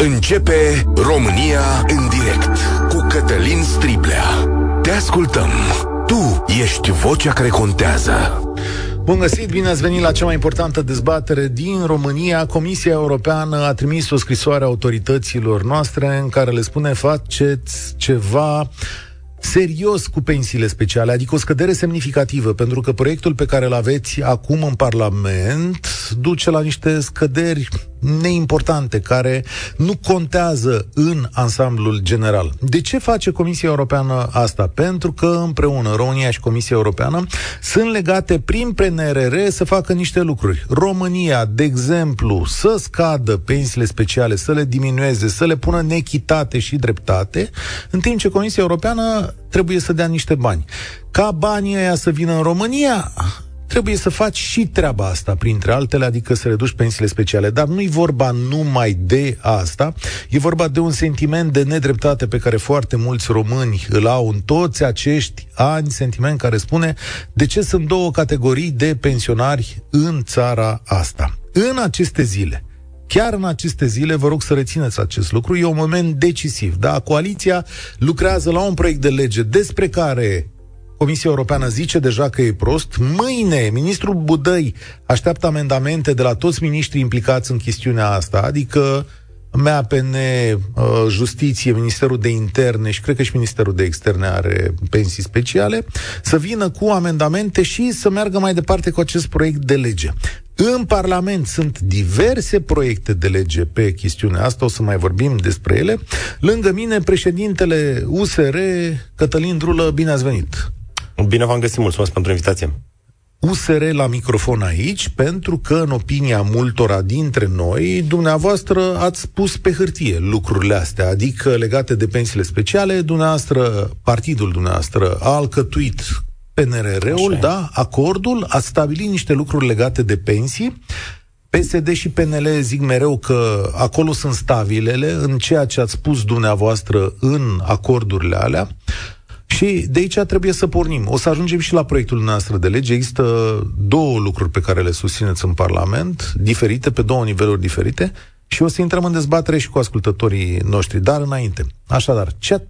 Începe România în direct cu Cătălin Striblea. Te ascultăm. Tu ești vocea care contează. Bun găsit, bine ați venit la cea mai importantă dezbatere din România. Comisia Europeană a trimis o scrisoare autorităților noastre în care le spune faceți ceva serios cu pensiile speciale, adică o scădere semnificativă, pentru că proiectul pe care îl aveți acum în Parlament duce la niște scăderi neimportante, care nu contează în ansamblul general. De ce face Comisia Europeană asta? Pentru că împreună România și Comisia Europeană sunt legate prin PNRR să facă niște lucruri. România, de exemplu, să scadă pensiile speciale, să le diminueze, să le pună în echitate și dreptate, în timp ce Comisia Europeană trebuie să dea niște bani. Ca banii ăia să vină în România, trebuie să faci și treaba asta, printre altele, adică să reduci pensiile speciale. Dar nu-i vorba numai de asta, e vorba de un sentiment de nedreptate pe care foarte mulți români îl au în toți acești ani, sentiment care spune de ce sunt două categorii de pensionari în țara asta. În aceste zile, Chiar în aceste zile, vă rog să rețineți acest lucru, e un moment decisiv. Da? Coaliția lucrează la un proiect de lege despre care Comisia Europeană zice deja că e prost. Mâine, ministrul Budăi așteaptă amendamente de la toți miniștrii implicați în chestiunea asta, adică MAPN, uh, Justiție, Ministerul de Interne și cred că și Ministerul de Externe are pensii speciale, să vină cu amendamente și să meargă mai departe cu acest proiect de lege. În Parlament sunt diverse proiecte de lege pe chestiunea asta, o să mai vorbim despre ele. Lângă mine, președintele USR, Cătălin Drulă, bine ați venit! Bine v-am găsit, mulțumesc pentru invitație. USR la microfon aici, pentru că, în opinia multora dintre noi, dumneavoastră ați pus pe hârtie lucrurile astea, adică legate de pensiile speciale, dumneavoastră, partidul dumneavoastră a alcătuit PNRR-ul, da, acordul, a stabilit niște lucruri legate de pensii, PSD și PNL zic mereu că acolo sunt stabilele în ceea ce ați spus dumneavoastră în acordurile alea. Și de aici trebuie să pornim. O să ajungem și la proiectul nostru de lege. Există două lucruri pe care le susțineți în Parlament, diferite, pe două niveluri diferite, și o să intrăm în dezbatere și cu ascultătorii noștri. Dar înainte, așadar, ce,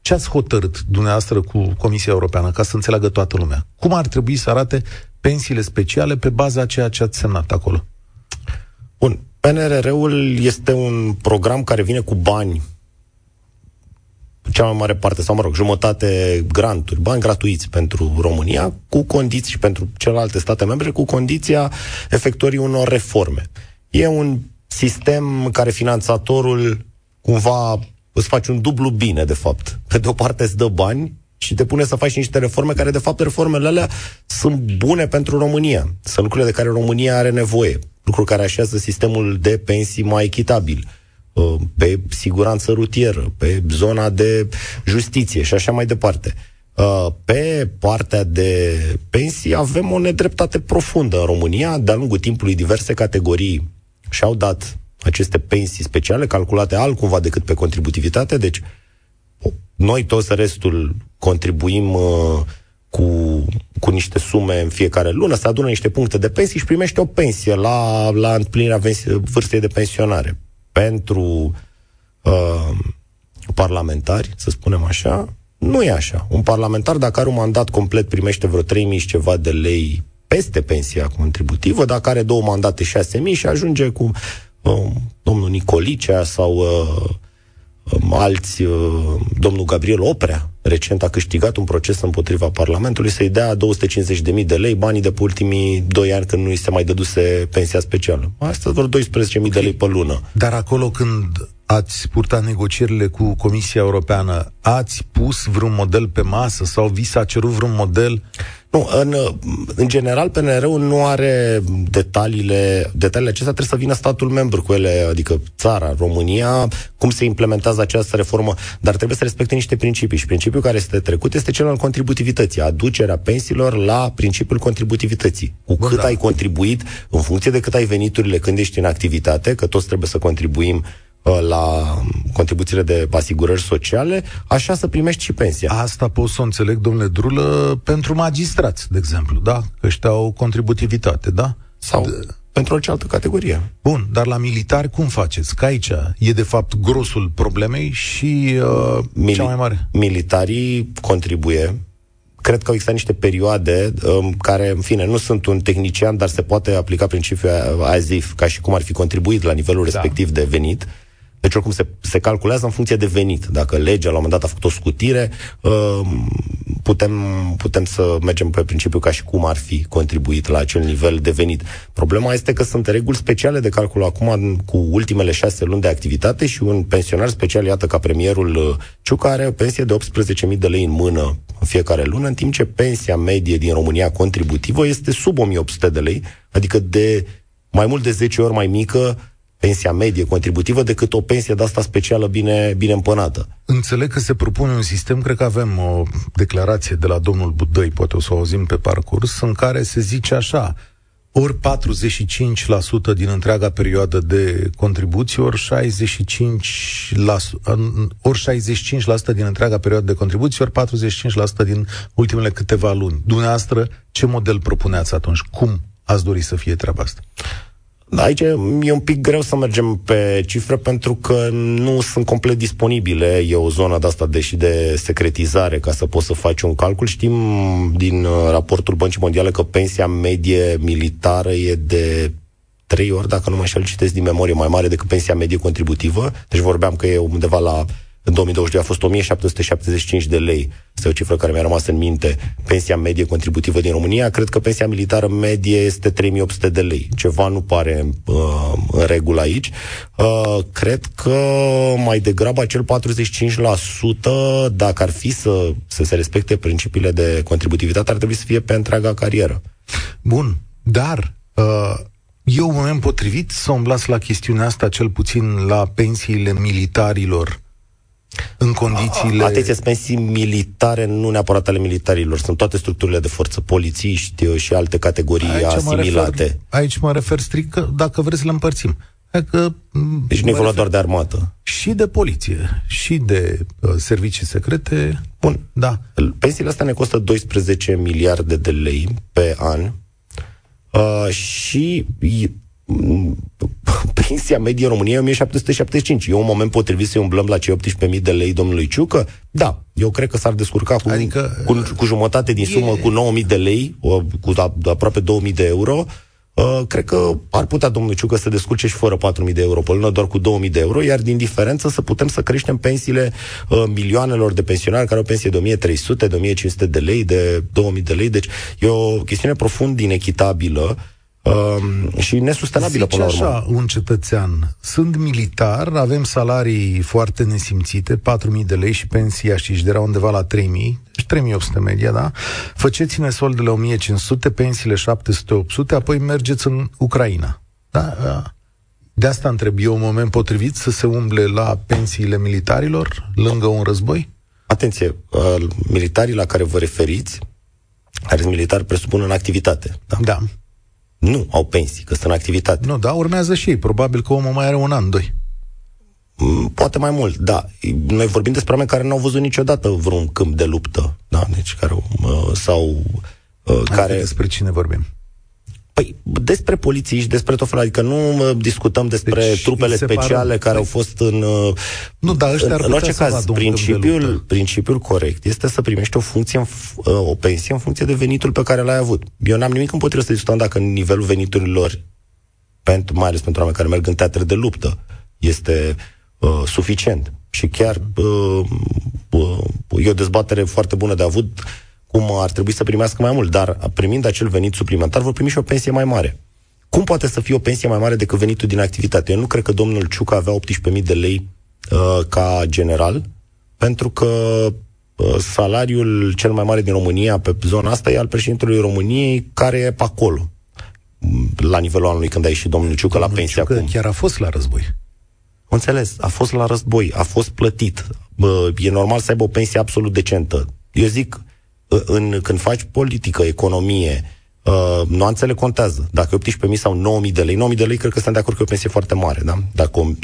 ce ați hotărât dumneavoastră cu Comisia Europeană ca să înțeleagă toată lumea? Cum ar trebui să arate pensiile speciale pe baza ceea ce ați semnat acolo? Bun. PNRR-ul este un program care vine cu bani cea mai mare parte, sau mă rog, jumătate granturi, bani gratuiți pentru România, cu condiții și pentru celelalte state membre, cu condiția efectuării unor reforme. E un sistem care finanțatorul cumva îți faci un dublu bine, de fapt. Pe de o parte îți dă bani și te pune să faci niște reforme care, de fapt, reformele alea sunt bune pentru România. Sunt lucrurile de care România are nevoie. Lucruri care așează sistemul de pensii mai echitabil Uh, pe siguranță rutieră, pe zona de justiție și așa mai departe. Uh, pe partea de pensii avem o nedreptate profundă în România. De-a lungul timpului diverse categorii și-au dat aceste pensii speciale, calculate altcumva decât pe contributivitate, deci noi toți restul contribuim uh, cu, cu niște sume în fiecare lună, se adună niște puncte de pensii și primește o pensie la, la împlinirea vârstei de pensionare pentru uh, parlamentari, să spunem așa, nu e așa. Un parlamentar, dacă are un mandat complet, primește vreo 3.000 și ceva de lei peste pensia contributivă, dacă are două mandate 6.000 și ajunge cu uh, domnul Nicolicea sau uh, um, alți, uh, domnul Gabriel Oprea, recent a câștigat un proces împotriva Parlamentului să-i dea 250.000 de lei, banii de pe ultimii doi ani când nu i se mai dăduse pensia specială. Asta vreo 12.000 de lei pe lună. Dar acolo când ați purtat negocierile cu Comisia Europeană, ați pus vreun model pe masă sau vi s-a cerut vreun model? Nu, în, în general, PNR-ul nu are detaliile, detaliile acestea, trebuie să vină statul membru cu ele, adică țara, România, cum se implementează această reformă, dar trebuie să respecte niște principii și principiul care este trecut este cel al contributivității, aducerea pensiilor la principiul contributivității. Cu cât da. ai contribuit, în funcție de cât ai veniturile când ești în activitate, că toți trebuie să contribuim Uh, la contribuțiile de asigurări sociale, așa să primești și pensia. Asta pot să o înțeleg, domnule Drulă, pentru magistrați, de exemplu, da? Că ăștia au contributivitate, da? Sau pentru orice altă categorie. Bun, dar la militari cum faceți? Că aici e de fapt grosul problemei și uh, Mili- cea mai mare. Militarii contribuie cred că au existat niște perioade um, care, în fine, nu sunt un tehnician, dar se poate aplica principiul AZIF, ca și cum ar fi contribuit la nivelul da. respectiv de venit. Deci oricum se, se calculează în funcție de venit. Dacă legea la un moment dat a făcut o scutire, uh, putem, putem să mergem pe principiu ca și cum ar fi contribuit la acel nivel de venit. Problema este că sunt reguli speciale de calcul acum cu ultimele șase luni de activitate și un pensionar special, iată ca premierul uh, Ciucă, are o pensie de 18.000 de lei în mână în fiecare lună, în timp ce pensia medie din România contributivă este sub 1.800 de lei, adică de mai mult de 10 ori mai mică pensia medie contributivă decât o pensie de asta specială bine, bine împănată. Înțeleg că se propune un sistem, cred că avem o declarație de la domnul Budăi, poate o să o auzim pe parcurs, în care se zice așa, ori 45% din întreaga perioadă de contribuție, ori 65%, ori 65% din întreaga perioadă de contribuție, ori 45% din ultimele câteva luni. Dumneavoastră, ce model propuneați atunci? Cum ați dori să fie treaba asta? Aici e un pic greu să mergem pe cifre pentru că nu sunt complet disponibile. E o zonă de asta, deși de secretizare, ca să poți să faci un calcul. Știm din uh, raportul Băncii Mondiale că pensia medie militară e de trei ori, dacă nu mă știu, citesc din memorie, mai mare decât pensia medie contributivă. Deci vorbeam că e undeva la în 2022 a fost 1775 de lei. Este o cifră care mi-a rămas în minte. Pensia medie contributivă din România. Cred că pensia militară medie este 3800 de lei. Ceva nu pare uh, în regulă aici. Uh, cred că mai degrabă acel 45%, dacă ar fi să, să se respecte principiile de contributivitate, ar trebui să fie pe întreaga carieră. Bun, dar uh, e un moment potrivit să umblați la chestiunea asta, cel puțin la pensiile militarilor în condițiile... Atenție, pensii militare, nu neapărat ale militarilor, sunt toate structurile de forță, polițiști uh, și alte categorii aici asimilate. Mă refer, aici mă refer strict că, dacă vreți, le împărțim. Că, mm, deci nu e vorba doar de armată. Și de poliție, și de uh, servicii secrete. Bun. Da. Pensiile astea ne costă 12 miliarde de lei pe an uh, și pensia medie în România e 1775. E un moment potrivit să umblăm la cei 18.000 de lei domnului Ciucă? Da, eu cred că s-ar descurca cu, adică, cu, cu jumătate din sumă, e... cu 9.000 de lei, cu aproape 2.000 de euro. Uh, cred că ar putea domnul Ciucă să descurce și fără 4.000 de euro pe lună, doar cu 2.000 de euro, iar din diferență să putem să creștem pensiile uh, milioanelor de pensionari care au pensie de 1.300, de 1.500 de lei, de 2.000 de lei. Deci e o chestiune profund inechitabilă uh, și nesustenabilă Zice până la urmă. așa un cetățean, sunt militar, avem salarii foarte nesimțite, 4.000 de lei și pensia și de era undeva la 3.000, deci 3.800 media, da? Făceți-ne soldele 1.500, pensiile 700-800, apoi mergeți în Ucraina. Da? De asta întreb, e un moment potrivit să se umble la pensiile militarilor lângă un război? Atenție, uh, militarii la care vă referiți, care sunt militari, presupun în activitate. Da. da nu au pensii, că sunt în activitate. Nu, da, urmează și ei. Probabil că omul mai are un an, doi. Mm, poate mai mult, da. Noi vorbim despre oameni care nu au văzut niciodată vreun câmp de luptă, da? Deci care, uh, sau uh, care... Despre cine vorbim? Păi, despre polițiști, despre tot felul, adică nu discutăm despre deci, trupele speciale pare... care au fost în... Uh, nu, dar ăștia în, în orice caz, principiul, principiul corect este să primești o funcție, în, uh, o pensie în funcție de venitul pe care l-ai avut. Eu n-am nimic împotriva să discutăm dacă nivelul veniturilor, pentru, mai ales pentru oameni care merg în teatre de luptă, este uh, suficient. Și chiar uh, uh, e o dezbatere foarte bună de avut cum ar trebui să primească mai mult, dar primind acel venit suplimentar, vor primi și o pensie mai mare. Cum poate să fie o pensie mai mare decât venitul din activitate? Eu nu cred că domnul Ciucă avea 18.000 de lei uh, ca general, pentru că uh, salariul cel mai mare din România pe zona asta e al președintelui României, care e pe acolo, la nivelul anului când a ieșit domnul Ciucă domnul la pensie Ciucă acum. chiar a fost la război. Înțeles, a fost la război, a fost plătit. Bă, e normal să aibă o pensie absolut decentă. Eu zic, în, când faci politică, economie, Uh, nuanțele contează. Dacă e 18.000 sau 9.000 de lei, 9.000 de lei cred că suntem de acord că e o pensie foarte mare, da? Dacă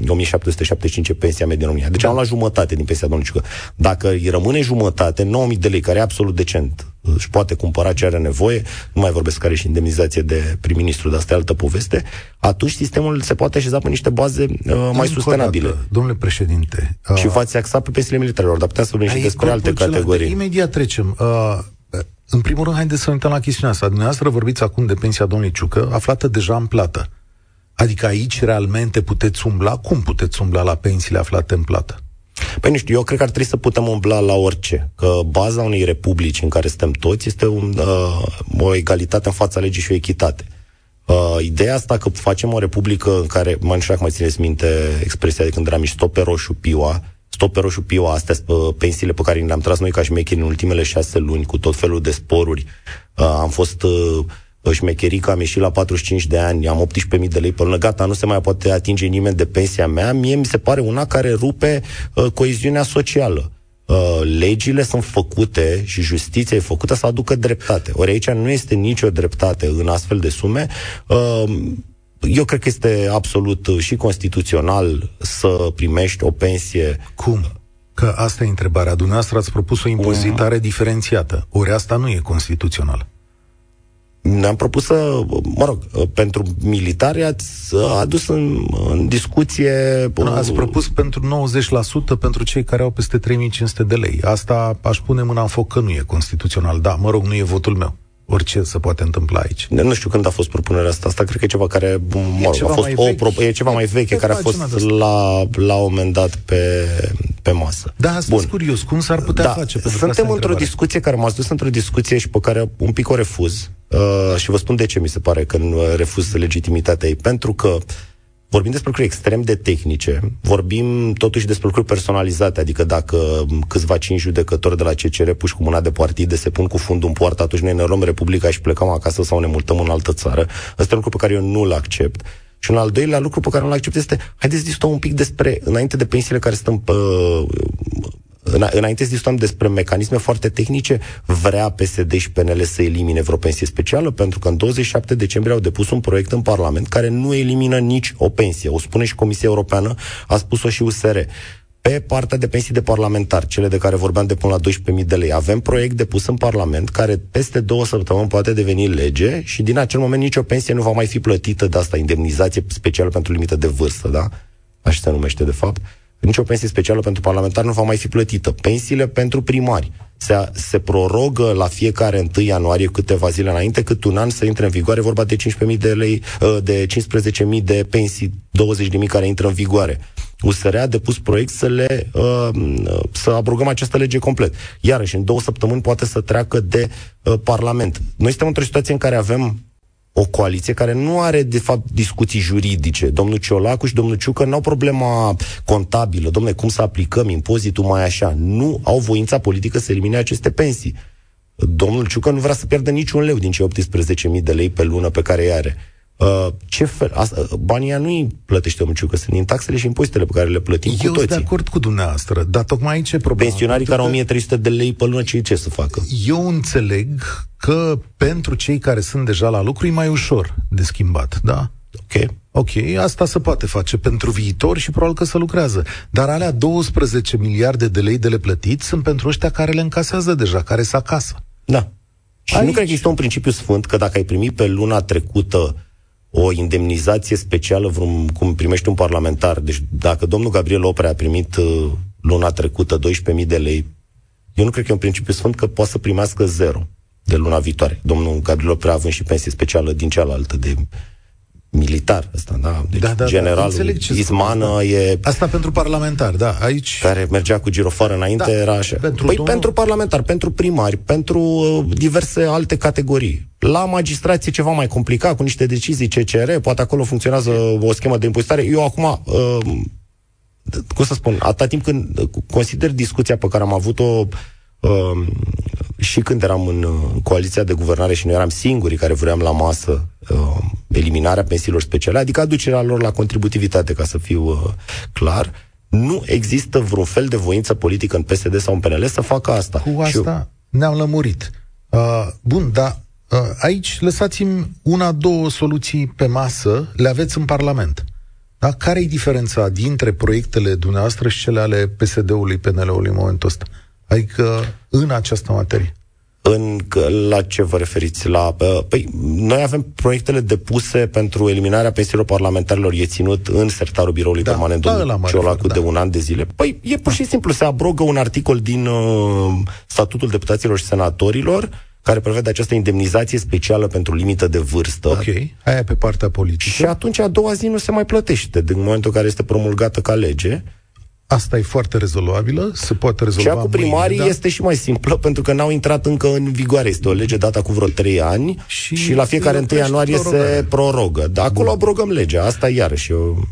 1.775 e pensia medie în România. Deci da. am luat jumătate din pensia domnului Ciucă. Dacă îi rămâne jumătate, 9.000 de lei, care e absolut decent, își poate cumpăra ce are nevoie, nu mai vorbesc care și indemnizație de prim-ministru, dar asta e altă poveste, atunci sistemul se poate așeza pe niște baze uh, mai sustenabile. Dată, domnule președinte... Uh, și v-ați axat pe pensiile militarilor, dar putem să vorbim și despre alte categorii. Imediat trecem. Uh, în primul rând, haideți să uităm la chestiunea asta. Dumneavoastră vorbiți acum de pensia domnului Ciucă, aflată deja în plată. Adică aici realmente puteți umbla? Cum puteți umbla la pensiile aflate în plată? Păi nu știu, eu cred că ar trebui să putem umbla la orice. Că baza unei republici în care suntem toți este un, uh, o egalitate în fața legii și o echitate. Uh, ideea asta că facem o republică în care, mă nu știu dacă mai țineți minte expresia de când eram mișto pe roșu piua, stop pe roșu piu, astea sunt pensiile pe care le-am tras noi ca șmecheri în ultimele șase luni, cu tot felul de sporuri. Uh, am fost uh, șmecherică, am ieșit la 45 de ani, am 18.000 de lei pe lună, gata, nu se mai poate atinge nimeni de pensia mea, mie mi se pare una care rupe uh, coeziunea socială. Uh, legile sunt făcute și justiția e făcută să aducă dreptate. Ori aici nu este nicio dreptate în astfel de sume. Uh, eu cred că este absolut și constituțional să primești o pensie. Cum? Că asta e întrebarea. Dumneavoastră ați propus o impozitare um. diferențiată. Ori asta nu e constituțional. Ne-am propus să, mă rog, pentru militari ați adus în, în discuție... Nu, ați propus pentru 90% pentru cei care au peste 3500 de lei. Asta aș pune mâna în foc că nu e constituțional. Da, mă rog, nu e votul meu orice se poate întâmpla aici. Nu știu când a fost propunerea asta. Asta cred că e ceva care mă rog, a fost o pro- e ceva mai veche care a fost la, la un moment dat pe, pe masă. Da, sunt curios. Cum s-ar putea da, face? Suntem într-o întrebare. discuție care m-a dus într-o discuție și pe care un pic o refuz. Uh, și vă spun de ce mi se pare că nu refuz legitimitatea ei. Pentru că uh, vorbim despre lucruri extrem de tehnice, vorbim totuși despre lucruri personalizate, adică dacă câțiva cinci judecători de la CCR puși cu mâna de partide se pun cu fundul în poartă, atunci noi ne luăm Republica și plecăm acasă sau ne multăm în altă țară. Ăsta e un lucru pe care eu nu-l accept. Și un al doilea lucru pe care nu-l accept este, haideți să discutăm un pic despre, înainte de pensiile care stăm uh, înainte să discutăm despre mecanisme foarte tehnice, vrea PSD și PNL să elimine vreo pensie specială, pentru că în 27 decembrie au depus un proiect în Parlament care nu elimină nici o pensie. O spune și Comisia Europeană, a spus-o și USR. Pe partea de pensii de parlamentar, cele de care vorbeam de până la 12.000 de lei, avem proiect depus în Parlament care peste două săptămâni poate deveni lege și din acel moment nicio pensie nu va mai fi plătită de asta, indemnizație specială pentru limită de vârstă, da? Așa se numește de fapt nicio pensie specială pentru parlamentari nu va mai fi plătită. Pensiile pentru primari se, se prorogă la fiecare 1 ianuarie câteva zile înainte, cât un an să intre în vigoare, vorba de 15.000 de lei, ă, de 15.000 de pensii, 20.000 care intră în vigoare. USR a depus proiect să le uh, să abrogăm această lege complet. Iarăși, în două săptămâni poate să treacă de uh, Parlament. Noi suntem într-o situație în care avem o coaliție care nu are, de fapt, discuții juridice. Domnul Ciolacu și domnul Ciucă nu au problema contabilă. Domnule, cum să aplicăm impozitul mai așa? Nu au voința politică să elimine aceste pensii. Domnul Ciucă nu vrea să pierdă niciun leu din cei 18.000 de lei pe lună pe care îi are. Uh, ce fel, asta, banii nu îi plătește domnul Ciucă, sunt din taxele și impozitele pe care le plătim Eu cu toții. Eu sunt de acord cu dumneavoastră, dar tocmai aici e problema. Pensionarii care au 1300 de lei pe lună, ce, ce să facă? Eu înțeleg că pentru cei care sunt deja la lucru e mai ușor de schimbat, da? Ok. Ok, asta se poate face pentru viitor și probabil că se lucrează. Dar alea 12 miliarde de lei de le plătit sunt pentru ăștia care le încasează deja, care sunt acasă. Da. Și Aici... nu cred că există un principiu sfânt că dacă ai primit pe luna trecută o indemnizație specială, vreun, cum primește un parlamentar, deci dacă domnul Gabriel Oprea a primit uh, luna trecută 12.000 de lei, eu nu cred că e un principiu sfânt că poate să primească zero de luna viitoare. Domnul Gabriel Oprea având și pensie specială din cealaltă de militar ăsta, da? Deci da, da, da. general da, Ismană da. e... Asta pentru parlamentar, da, aici... Care mergea cu girofară înainte, da. era așa. Pentru păi domnul... pentru parlamentar, pentru primari, pentru uh, diverse alte categorii. La magistrație ceva mai complicat, cu niște decizii CCR, poate acolo funcționează o schemă de impozitare. Eu acum... Uh, cum să spun, atâta timp când consider discuția pe care am avut-o uh, și când eram în uh, coaliția de guvernare și noi eram singurii care vreau la masă uh, eliminarea pensiilor speciale, adică aducerea lor la contributivitate, ca să fiu uh, clar, nu există vreun fel de voință politică în PSD sau în PNL să facă asta. Cu asta și... ne-am lămurit. Uh, bun, dar Uh, aici lăsați-mi una, două soluții pe masă, le aveți în Parlament. Da? Care e diferența dintre proiectele dumneavoastră și cele ale PSD-ului, PNL-ului în momentul ăsta? Adică în această materie. În, la ce vă referiți? La, păi, noi avem proiectele depuse pentru eliminarea pensiilor parlamentarilor, e ținut în sertarul biroului da, permanent da, domnul Ciolacu da. de un an de zile. Păi e pur și simplu, se abrogă un articol din uh, statutul deputaților și senatorilor, care prevede această indemnizație specială pentru limită de vârstă. Ok, aia pe partea politică. Și atunci a doua zi nu se mai plătește, din momentul în care este promulgată ca lege. Asta e foarte rezolvabilă, se poate rezolva Cea cu primarii mâine, da? este și mai simplă, pentru că n-au intrat încă în vigoare. Este o lege dată cu vreo 3 ani și, și la fiecare 1 ianuarie se prorogă. Dar acolo abrogăm legea. Asta iarăși eu...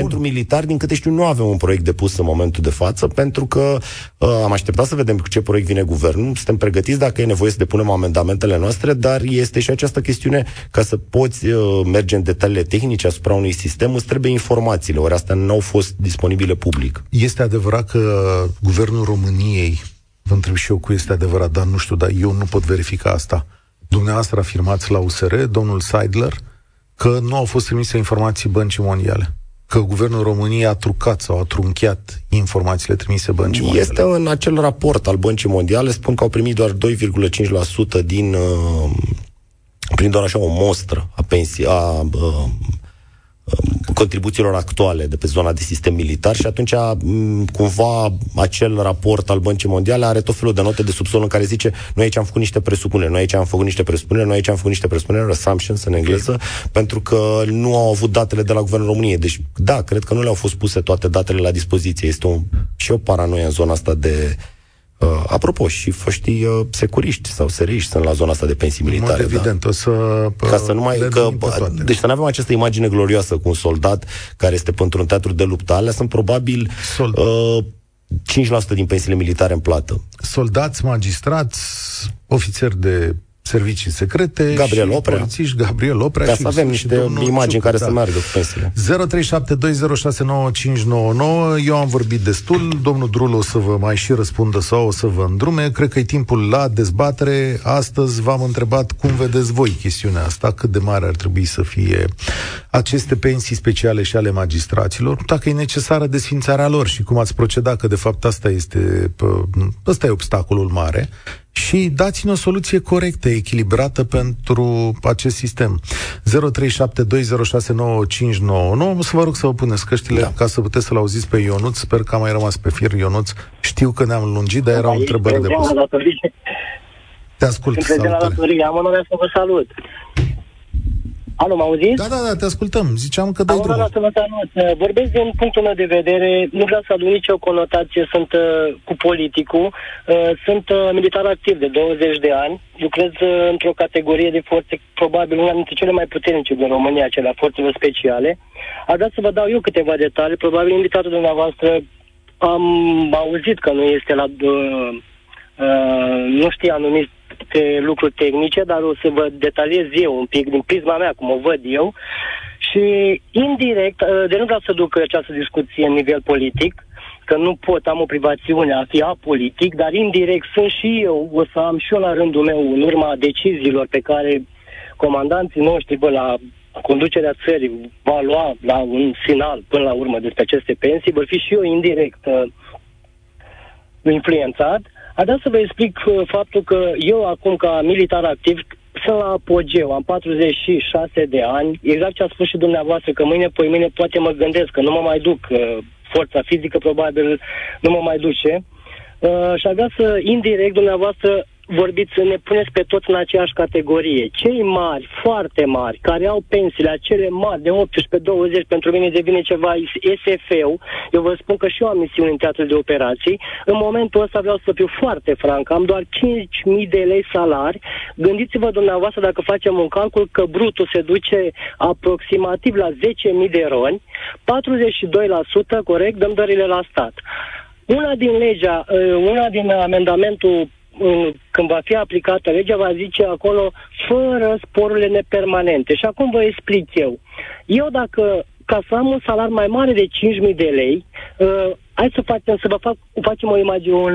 Pentru militari, din câte știu, nu avem un proiect depus în momentul de față, pentru că uh, am așteptat să vedem cu ce proiect vine guvernul. Suntem pregătiți dacă e nevoie să depunem amendamentele noastre, dar este și această chestiune, ca să poți uh, merge în detaliile tehnice asupra unui sistem, îți trebuie informațiile, ori astea nu au fost disponibile public. Este adevărat că guvernul României, vă întreb și eu cu este adevărat, dar nu știu, dar eu nu pot verifica asta. Dumneavoastră afirmați la USR, domnul Seidler, că nu au fost trimise informații băncii mondiale că guvernul României a trucat sau a trunchiat informațiile trimise băncii mondiale? Este în acel raport al băncii mondiale, spun că au primit doar 2,5% din, uh, prin doar așa o mostră a pensii, a uh, contribuțiilor actuale de pe zona de sistem militar și atunci cumva acel raport al Băncii Mondiale are tot felul de note de subsol în care zice noi aici am făcut niște presupuneri, noi aici am făcut niște presupuneri, noi aici am făcut niște presupuneri, assumptions în engleză, pentru că nu au avut datele de la Guvernul României. Deci, da, cred că nu le-au fost puse toate datele la dispoziție. Este un, și o paranoia în zona asta de Uh, apropo, și foștii uh, securiști sau seriști sunt la zona asta de pensii militare. Mod evident, da? o să... Uh, Ca să nu mai... Că, deci să nu avem această imagine glorioasă cu un soldat care este pentru un teatru de luptă. Alea sunt probabil Sold... uh, 5% din pensiile militare în plată. Soldați, magistrați, ofițeri de servicii secrete Gabriel și Oprea. polițiști, Gabriel Oprea Ca și, să avem niște imagini care da. să meargă cu pensiile. 0372069599 Eu am vorbit destul, domnul Drul o să vă mai și răspundă sau o să vă îndrume. Cred că e timpul la dezbatere. Astăzi v-am întrebat cum vedeți voi chestiunea asta, cât de mare ar trebui să fie aceste pensii speciale și ale magistraților, dacă e necesară desfințarea lor și cum ați procedat, că de fapt asta este, ăsta e obstacolul mare și dați-ne o soluție corectă, echilibrată pentru acest sistem. 0372069599 să vă rog să vă puneți căștile da. ca să puteți să-l auziți pe Ionuț. Sper că a mai rămas pe fir Ionuț. Știu că ne-am lungit, dar erau întrebări de pus. Te ascult, salutare. Am onoarea să vă salut. Alo, mă auziți? Da, da, da, te ascultăm. Ziceam că dai drumul. Să vă salut. Vorbesc din punctul meu de vedere, nu vreau să aduc nicio conotație, sunt uh, cu politicul, uh, sunt uh, militar activ de 20 de ani, lucrez uh, într-o categorie de forțe, probabil una dintre cele mai puternice din România, cele forțele speciale. Aș vrea să vă dau eu câteva detalii, probabil invitatul dumneavoastră am auzit că nu este la... Uh, uh, nu știe anumit niște lucruri tehnice, dar o să vă detaliez eu un pic din prisma mea, cum o văd eu. Și indirect, uh, de nu vreau să duc această discuție în nivel politic, că nu pot, am o privațiune a fi apolitic, dar indirect sunt și eu, o să am și eu la rândul meu, în urma deciziilor pe care comandanții noștri, bă, la conducerea țării va lua la un final până la urmă despre aceste pensii, vor fi și eu indirect uh, influențat aș dat să vă explic uh, faptul că eu acum ca militar activ sunt la apogeu, am 46 de ani, exact ce a spus și dumneavoastră, că mâine, poi mâine poate mă gândesc că nu mă mai duc, uh, forța fizică probabil nu mă mai duce. Uh, și aș vrea să, indirect, dumneavoastră vorbiți, ne puneți pe toți în aceeași categorie. Cei mari, foarte mari, care au pensiile acele mari de 18-20, pentru mine devine ceva SF-ul. Eu vă spun că și eu am misiuni în teatru de operații. În momentul ăsta vreau să fiu foarte franc. Am doar 5.000 de lei salari. Gândiți-vă dumneavoastră dacă facem un calcul că brutul se duce aproximativ la 10.000 de roni, 42% corect dăm dările la stat. Una din legea, uh, una din amendamentul când va fi aplicată legea, va zice acolo fără sporurile nepermanente. Și acum vă explic eu. Eu dacă ca să am un salar mai mare de 5.000 de lei, uh, hai să facem, să vă fac, facem o imagine, un,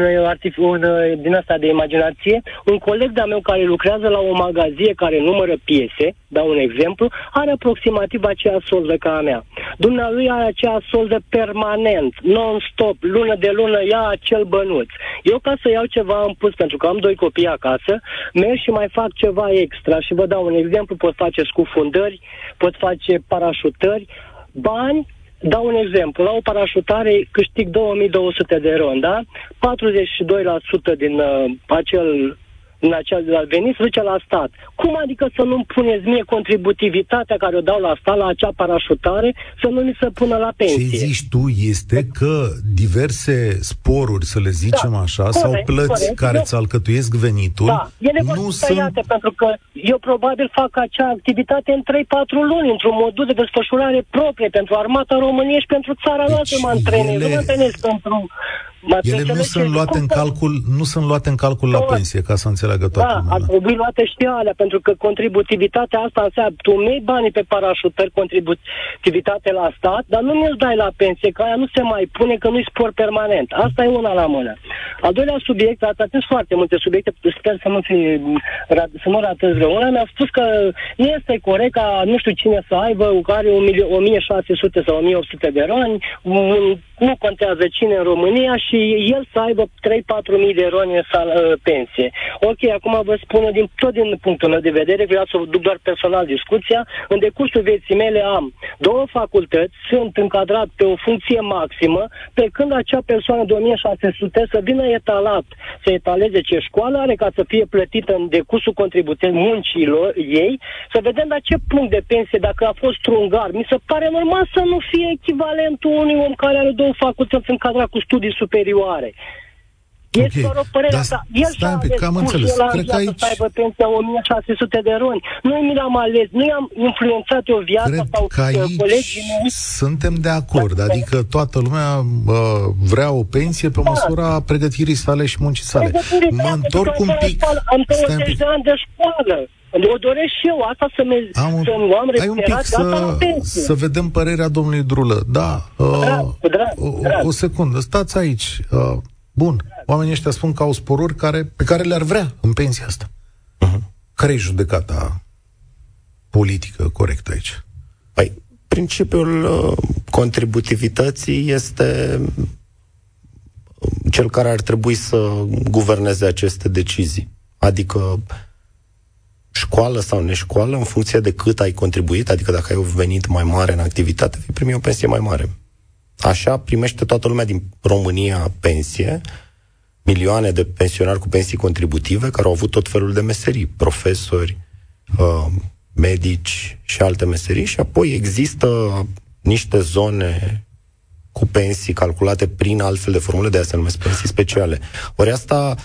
un, din asta de imaginație. Un coleg de-a meu care lucrează la o magazie care numără piese, dau un exemplu, are aproximativ aceeași soldă ca a mea. Dumnealui are aceeași soldă permanent, non-stop, lună de lună ia acel bănuț. Eu ca să iau ceva în plus, pentru că am doi copii acasă, merg și mai fac ceva extra și vă dau un exemplu, pot face scufundări, pot face parașutări, bani Dau un exemplu. La o parașutare câștig 2200 de ron, da? 42% din uh, acel în acel venit să duce la stat. Cum adică să nu-mi puneți mie contributivitatea care o dau la stat, la acea parașutare, să nu mi se pună la pensie? Ce zici tu este că diverse sporuri, să le zicem da, așa, corect, sau plăți corect, care ți alcătuiesc venitul, da, ele nu sunt... Tăiate, pentru că eu probabil fac acea activitate în 3-4 luni, într-un modul de desfășurare proprie pentru armata României și pentru țara deci noastră mă antrenez. Ele... Nu mă antrenez pentru ele nu sunt luate în calcul, nu sunt luate în calcul la pensie, ca să înțeleagă toată Da, lumea. ar trebui luate și alea, pentru că contributivitatea asta înseamnă, tu mei banii pe parașutări, contributivitate la stat, dar nu mi-l dai la pensie, că aia nu se mai pune, că nu-i spor permanent. Asta e una la mână. Al doilea subiect, ați atins foarte multe subiecte, sper să nu, fie, să nu ratez rău. Una mi-a spus că nu este corect ca nu știu cine să aibă, care 1600 sau 1800 de roni, nu contează cine în România și el să aibă 3-4 mii de roni în sal, uh, pensie. Ok, acum vă spun din, tot din punctul meu de vedere, vreau să duc doar personal discuția. În decursul vieții mele am două facultăți, sunt încadrat pe o funcție maximă, pe când acea persoană de 1600 să vină etalat, să etaleze ce școală are ca să fie plătită în decursul contribuției muncilor ei, să vedem la ce punct de pensie, dacă a fost trungar. Mi se pare normal să nu fie echivalentul unui om care are două facultăți încadrat cu studii superioare. Este okay. doar o părere Dar asta. El stai un pic, că am înțeles. El Cred că aici... să aibă pensia 1600 de roni. Noi mi l-am ales, nu i-am influențat o viață Cred sau că aici colegii mei. suntem de acord. Da, adică toată lumea uh, vrea o pensie pe da. măsura pregătirii sale și muncii sale. Mă întorc un pic. Am 20 de ani de școală. O doresc și eu, asta să, me, am un, să am ai un pic să, să vedem părerea domnului Drulă. Da, uh, drag, drag, o, drag. o secundă, stați aici. Uh, bun, oamenii ăștia spun că au sporuri care, pe care le-ar vrea în pensia asta. Uh-huh. Care e judecata politică corectă aici? Păi, principiul uh, contributivității este cel care ar trebui să guverneze aceste decizii. Adică școală sau neșcoală, în funcție de cât ai contribuit, adică dacă ai un venit mai mare în activitate, vei primi o pensie mai mare. Așa primește toată lumea din România pensie, milioane de pensionari cu pensii contributive care au avut tot felul de meserii, profesori, uh, medici și alte meserii și apoi există niște zone cu pensii calculate prin altfel de formule, de asta se numesc pensii speciale. Ori asta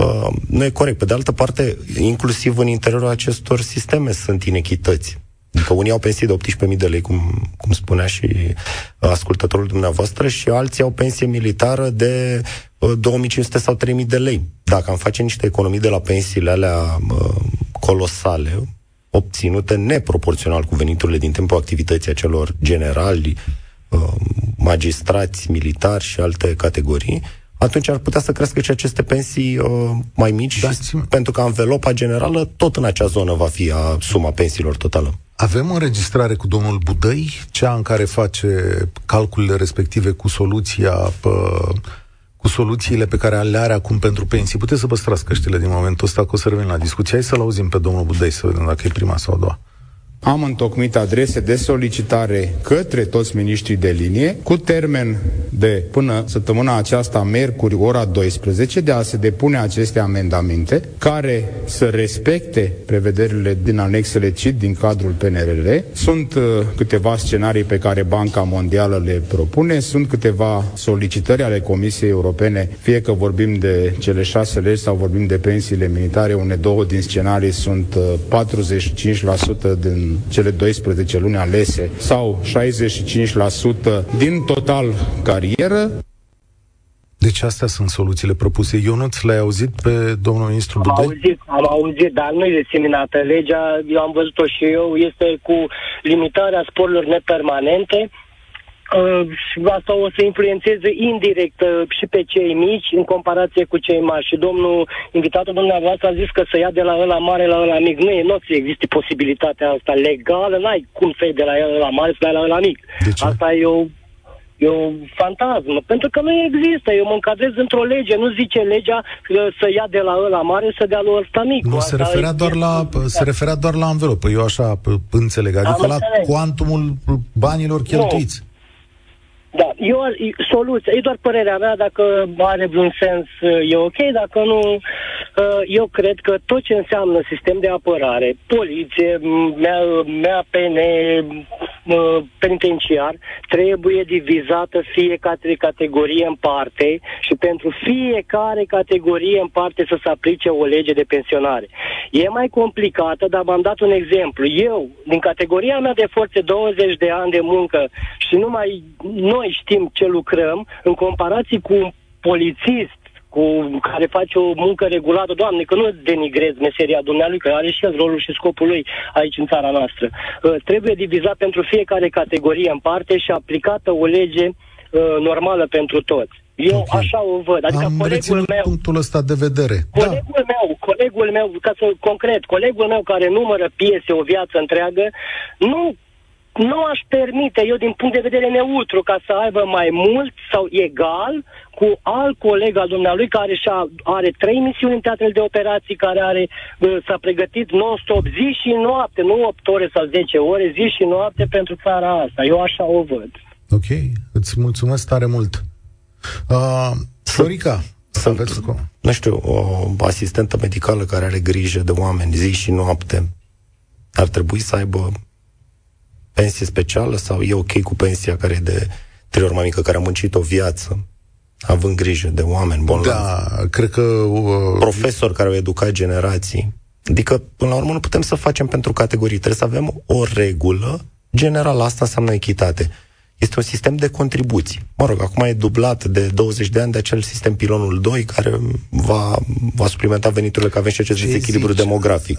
uh, nu e corect. Pe de altă parte, inclusiv în interiorul acestor sisteme sunt inechități. Adică unii au pensii de 18.000 de lei, cum, cum spunea și ascultătorul dumneavoastră, și alții au pensie militară de uh, 2500 sau 3000 de lei. Dacă am face niște economii de la pensiile alea uh, colosale, obținute neproporțional cu veniturile din timpul activității acelor generali, uh, magistrați, militari și alte categorii, atunci ar putea să crească și aceste pensii uh, mai mici, da, și, pentru că anvelopa generală tot în acea zonă va fi a suma pensiilor totală. Avem înregistrare cu domnul Budăi, cea în care face calculele respective cu soluția pă, cu soluțiile pe care le are acum pentru pensii. Puteți să păstrați căștile din momentul ăsta, că o să revin la discuție. Hai să-l auzim pe domnul Budăi, să vedem dacă e prima sau a doua. Am întocmit adrese de solicitare către toți miniștrii de linie, cu termen de până săptămâna aceasta, miercuri, ora 12, de a se depune aceste amendamente, care să respecte prevederile din anexele CIT din cadrul PNRR. Sunt uh, câteva scenarii pe care Banca Mondială le propune, sunt câteva solicitări ale Comisiei Europene, fie că vorbim de cele șase legi sau vorbim de pensiile militare, une două din scenarii sunt uh, 45% din cele 12 luni alese sau 65% din total carieră. Deci astea sunt soluțiile propuse. Eu nu ți l-ai auzit pe domnul ministru Budăi? Am auzit, am auzit, dar nu e diseminată. Legea, eu am văzut-o și eu, este cu limitarea sporurilor nepermanente, uh, asta o să influențeze indirect uh, și pe cei mici în comparație cu cei mari. Și domnul invitatul dumneavoastră a zis că să ia de la ăla mare la ăla mic. Nu e, nu există posibilitatea asta legală, n-ai cum să iei de la ăla mare să dai la ăla mic. De ce? Asta e o E o fantasmă, pentru că nu există. Eu mă încadrez într-o lege, nu zice legea să ia de la ăla mare să dea lui ăsta mic. Nu, se referea, doar la, se referea doar la învelopă. Eu așa înțeleg. Adică la cuantumul banilor cheltuiți. Nu. Da, eu, soluția, e doar părerea mea, dacă are vreun sens, e ok, dacă nu, uh, eu cred că tot ce înseamnă sistem de apărare, poliție, MAPN, penitenciar, trebuie divizată fiecare categorie în parte și pentru fiecare categorie în parte să se aplice o lege de pensionare. E mai complicată, dar m-am dat un exemplu. Eu, din categoria mea de forțe 20 de ani de muncă și numai noi știm ce lucrăm, în comparație cu un polițist cu care face o muncă regulată, doamne, că nu denigrez meseria dumnealui, că are și el rolul și scopul lui aici în țara noastră. Uh, trebuie divizat pentru fiecare categorie în parte și aplicată o lege uh, normală pentru toți. Eu okay. așa o văd. Adică Am colegul meu, punctul ăsta de vedere. Colegul da. meu, colegul meu, ca să concret, colegul meu care numără piese o viață întreagă, nu nu aș permite, eu din punct de vedere neutru, ca să aibă mai mult sau egal cu alt coleg al dumnealui care și-a, are trei misiuni în teatrele de operații, care are, s-a pregătit non-stop zi și noapte, nu 8 ore sau 10 ore, zi și noapte pentru țara asta. Eu așa o văd. Ok, îți mulțumesc tare mult. Uh, Florica, sunt, nu știu, o asistentă medicală care are grijă de oameni zi și noapte. Ar trebui să aibă pensie specială sau e ok cu pensia care e de trei ori mai mică, care a muncit o viață, având grijă de oameni bolnavi. Da, cred că... Uh... Profesori care au educat generații. Adică, până la urmă, nu putem să facem pentru categorii. Trebuie să avem o regulă generală. Asta înseamnă echitate. Este un sistem de contribuții. Mă rog, acum e dublat de 20 de ani de acel sistem pilonul 2 care va, va suplimenta veniturile, că avem și acest dezechilibru demografic.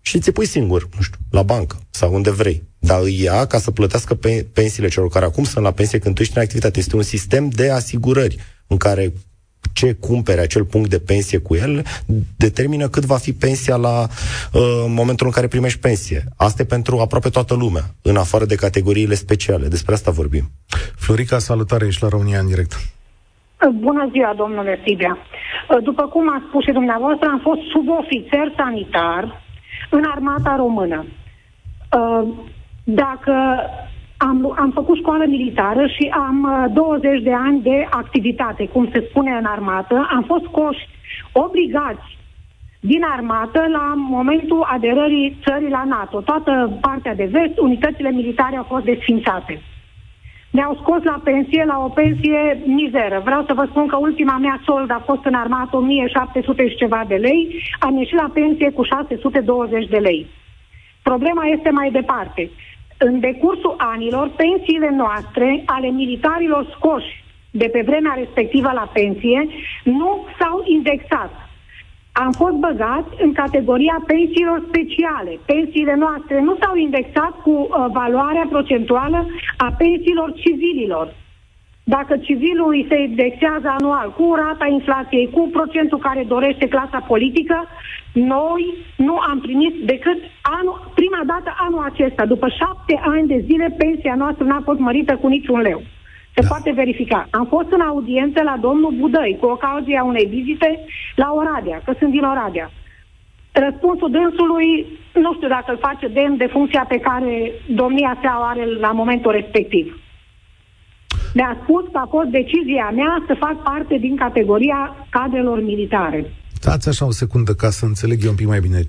și ți pui singur, nu știu, la bancă sau unde vrei. Dar îi ia ca să plătească pe pensiile celor care acum sunt la pensie când tu ești în activitate. Este un sistem de asigurări în care ce cumpere acel punct de pensie cu el determină cât va fi pensia la uh, momentul în care primești pensie. Asta e pentru aproape toată lumea, în afară de categoriile speciale. Despre asta vorbim. Florica, salutare, ești la România în direct. Bună ziua, domnule Sibia. După cum a spus și dumneavoastră, am fost subofițer sanitar în armata română. Uh, dacă am, am făcut școală militară și am 20 uh, de ani de activitate, cum se spune în armată, am fost coși obligați din armată la momentul aderării țării la NATO. Toată partea de vest, unitățile militare au fost desfințate. Ne-au scos la pensie, la o pensie mizeră. Vreau să vă spun că ultima mea sold a fost în armată 1700 și ceva de lei, am ieșit la pensie cu 620 de lei. Problema este mai departe. În decursul anilor, pensiile noastre ale militarilor scoși de pe vremea respectivă la pensie nu s-au indexat am fost băgat în categoria pensiilor speciale. Pensiile noastre nu s-au indexat cu uh, valoarea procentuală a pensiilor civililor. Dacă civilul îi se indexează anual cu rata inflației, cu procentul care dorește clasa politică, noi nu am primit decât anul, prima dată anul acesta. După șapte ani de zile, pensia noastră n-a fost mărită cu niciun leu. Se da. poate verifica. Am fost în audiență la domnul Budăi cu ocazia unei vizite la Oradea, că sunt din Oradea. Răspunsul dânsului, nu știu dacă îl face demn de funcția pe care domnia sa o are la momentul respectiv. Mi-a spus că a fost decizia mea să fac parte din categoria cadrelor militare. Stați așa o secundă ca să înțeleg eu un pic mai bine.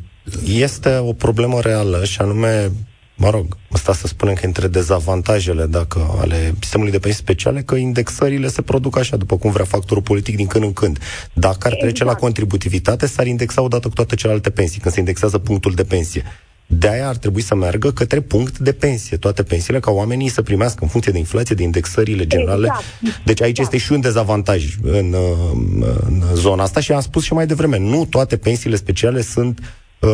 Este o problemă reală și anume mă rog, asta să spunem că între dezavantajele dacă ale sistemului de pensii speciale, că indexările se produc așa, după cum vrea factorul politic din când în când. Dacă ar trece exact. la contributivitate, s-ar indexa odată cu toate celelalte pensii, când se indexează punctul de pensie. De aia ar trebui să meargă către punct de pensie, toate pensiile, ca oamenii să primească în funcție de inflație, de indexările generale. Exact. Deci aici exact. este și un dezavantaj în, în zona asta și am spus și mai devreme, nu toate pensiile speciale sunt uh,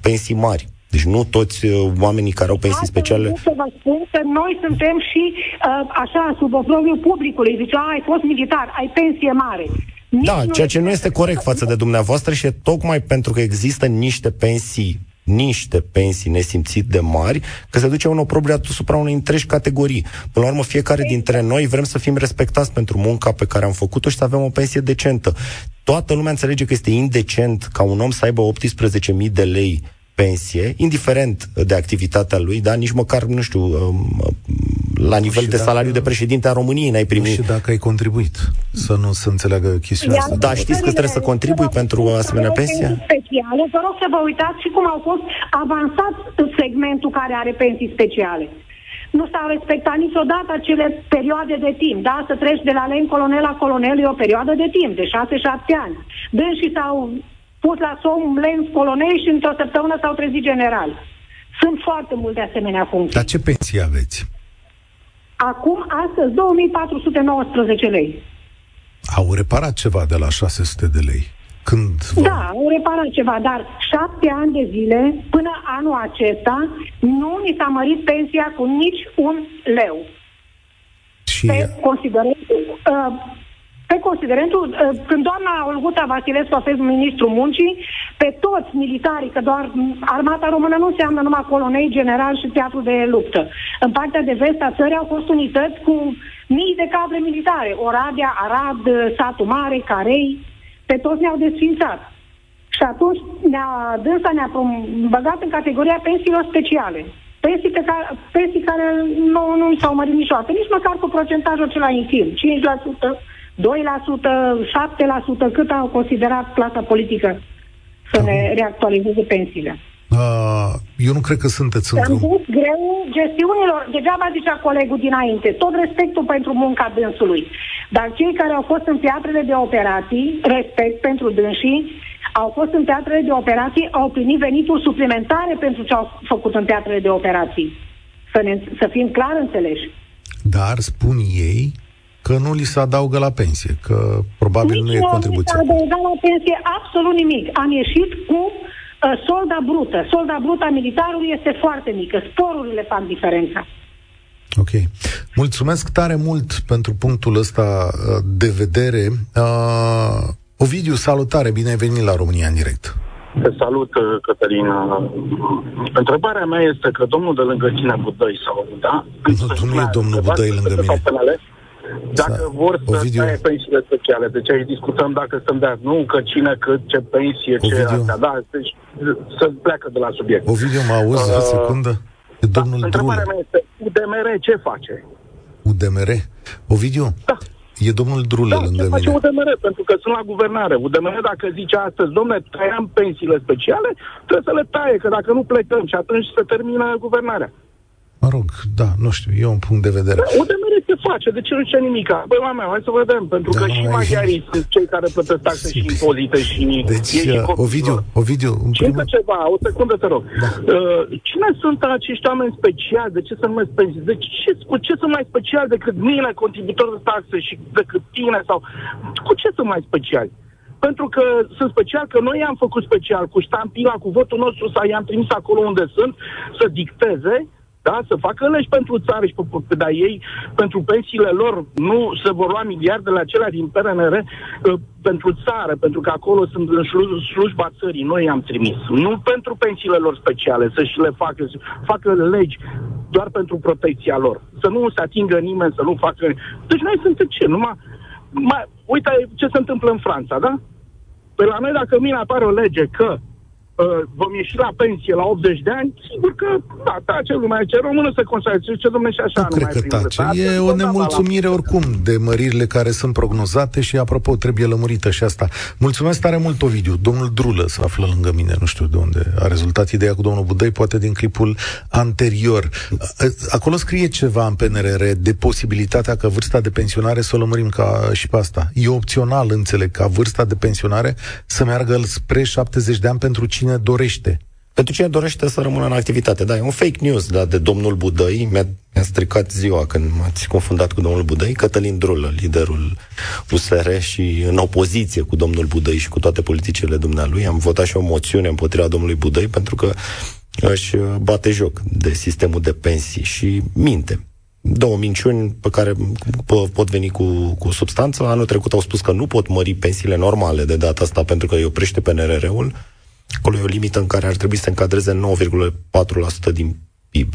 pensii mari. Deci nu toți uh, oamenii care au pensii Asta speciale... Să vă spun că noi suntem și uh, așa, sub oprobiul publicului. Zice, ai fost militar, ai pensie mare. Nici da, ceea ce nu este corect față de dumneavoastră și e tocmai pentru că există niște pensii niște pensii nesimțit de mari, că se duce un oprobriu asupra unei întregi categorii. Până la urmă, fiecare dintre noi vrem să fim respectați pentru munca pe care am făcut-o și să avem o pensie decentă. Toată lumea înțelege că este indecent ca un om să aibă 18.000 de lei pensie, indiferent de activitatea lui, da, nici măcar, nu știu, um, la nivel de salariu de președinte a României n-ai primit. Și dacă ai contribuit, să nu se înțeleagă chestiunea asta. Da, știți că trebuie să contribui pentru o asemenea pensie? Speciale, vă rog să vă uitați și cum au fost avansat segmentul care are pensii speciale. Nu s-au respectat niciodată acele perioade de timp, da? Să treci de la len colonel la colonel e o perioadă de timp, de 6-7 ani. Dânsii s-au pus la somn lens polonezi și într-o săptămână s-au trezit general. Sunt foarte multe asemenea funcții. Dar ce pensii aveți? Acum, astăzi, 2419 lei. Au reparat ceva de la 600 de lei. Când vă... Da, au reparat ceva, dar șapte ani de zile, până anul acesta, nu ni s-a mărit pensia cu nici un leu. Și... Pe considerentul, uh, pe considerentul, ă, când doamna Olguta Vasilescu a fost ministrul muncii, pe toți militarii, că doar armata română nu înseamnă numai colonei, general și teatru de luptă. În partea de vest a țării au fost unități cu mii de cadre militare. Oradea, Arad, Satul Mare, Carei, pe toți ne-au desfințat. Și atunci ne-a, dânsa ne-a băgat în categoria pensiilor speciale. Pensii, pe care, pensii care nu, nu s-au mărit niciodată, nici măcar cu procentajul acela infim, 5%, 2%, 7%, cât au considerat clasa politică să ne reactualizeze pensiile. Uh, eu nu cred că sunteți într-un... Am dus greu gestiunilor, degeaba zicea colegul dinainte, tot respectul pentru munca dânsului. Dar cei care au fost în teatrele de operații, respect pentru dânsii, au fost în teatrele de operații, au primit venituri suplimentare pentru ce au făcut în teatrele de operații. Să, ne, să fim clar înțeleși. Dar, spun ei, că nu li se adaugă la pensie, că probabil Nici nu e contribuție. Nu adăugat la pensie absolut nimic. Am ieșit cu uh, solda brută. Solda brută a militarului este foarte mică. Sporurile fac diferența. Ok. Mulțumesc tare mult pentru punctul ăsta uh, de vedere. Uh, Ovidiu, salutare, bine ai venit la România în direct. Te salut, uh, Cătălina. Întrebarea mea este că domnul de lângă tine, Budăi, sau da? Nu, nu e domnul Budăi lângă mine. Dacă Sa, vor să Ovidiu. taie pensiile sociale, deci aici discutăm dacă să dea, nu că cine, cât, ce pensie, Ovidiu. ce astea, da, deci să pleacă de la subiect. Ovidiu, mă auzi uh, o secundă? E da, domnul da, întrebarea mea este, UDMR ce face? UDMR? Ovidiu? Da. E domnul Drule da, lângă ce mine. face UDMR? Pentru că sunt la guvernare. UDMR dacă zice astăzi, domnule, tăiam pensiile speciale, trebuie să le taie, că dacă nu plecăm și atunci se termină guvernarea. Mă rog, da, nu știu, e un punct de vedere. Da, UDMR se face, de ce nu zice nimic? Băi, mea, hai să vedem, pentru da, că și maghiarii sunt cei care plătesc taxe și impozite și deci, ei uh, Ovidiu, Ovidiu, în și primul... ceva, o secundă te rog. Da. Uh, cine sunt acești oameni speciali? De ce să numesc pensiuni? De ce, cu ce sunt mai special decât mine, contributor de taxe și decât tine? sau Cu ce sunt mai speciali? pentru că sunt special, că noi i-am făcut special cu ștampila, cu votul nostru, sau i-am trimis acolo unde sunt, să dicteze, da? Să facă legi pentru țară și pe, dar ei, pentru pensiile lor, nu se vor lua miliardele acelea din PNR uh, pentru țară, pentru că acolo sunt în slujba țării, noi i-am trimis. Nu pentru pensiile lor speciale, să și le facă, să facă legi doar pentru protecția lor. Să nu se atingă nimeni, să nu facă... Deci noi suntem ce? Numai... Mai, uite ce se întâmplă în Franța, da? Pe la noi, dacă mine apare o lege că uh, vom ieși la pensie la 80 de ani, sigur că, da, tace lumea, ce română să constați, ce domnule și așa, nu, cred că tace. E o nemulțumire oricum de măririle care sunt prognozate și, apropo, trebuie lămurită și asta. Mulțumesc tare mult, Ovidiu. Domnul Drulă se află lângă mine, nu știu de unde a rezultat ideea cu domnul Budăi, poate din clipul anterior. Acolo scrie ceva în PNRR de posibilitatea că vârsta de pensionare să o lămurim ca și pe asta. E opțional, înțeleg, ca vârsta de pensionare să meargă spre 70 de ani pentru cine dorește. Pentru cine dorește să rămână în activitate. Da, e un fake news da, de domnul Budăi. Mi-a, mi-a stricat ziua când m-ați confundat cu domnul Budăi. Cătălin Drulă, liderul USR și în opoziție cu domnul Budăi și cu toate politicile dumnealui. Am votat și o moțiune împotriva domnului Budăi pentru că își bate joc de sistemul de pensii și minte două minciuni pe care pot veni cu, cu substanță. Anul trecut au spus că nu pot mări pensiile normale de data asta pentru că îi oprește PNRR-ul. Acolo e o limită în care ar trebui să încadreze 9,4% din PIB.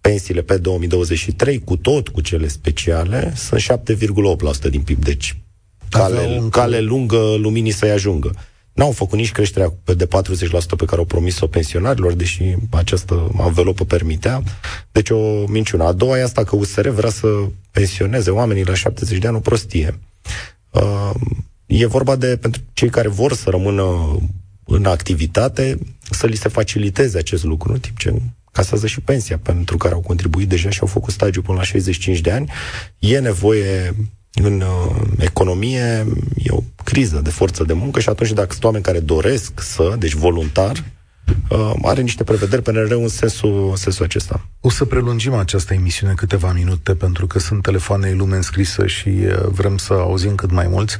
Pensiile pe 2023, cu tot cu cele speciale, sunt 7,8% din PIB. Deci cale, cale lungă luminii să-i ajungă. N-au făcut nici creșterea de 40% pe care au promis-o pensionarilor, deși această învelopă permitea. Deci o minciună. A doua e asta că USR vrea să pensioneze oamenii la 70 de ani o prostie. Uh, e vorba de, pentru cei care vor să rămână în activitate, să li se faciliteze acest lucru, în timp ce casează și pensia pentru care au contribuit deja și au făcut stagiu până la 65 de ani. E nevoie în uh, economie, e o criză de forță de muncă și atunci dacă sunt oameni care doresc să, deci voluntar, uh, are niște prevederi PNR în sensul, în sensul acesta. O să prelungim această emisiune câteva minute pentru că sunt telefoane în lume înscrisă și uh, vrem să auzim cât mai mulți,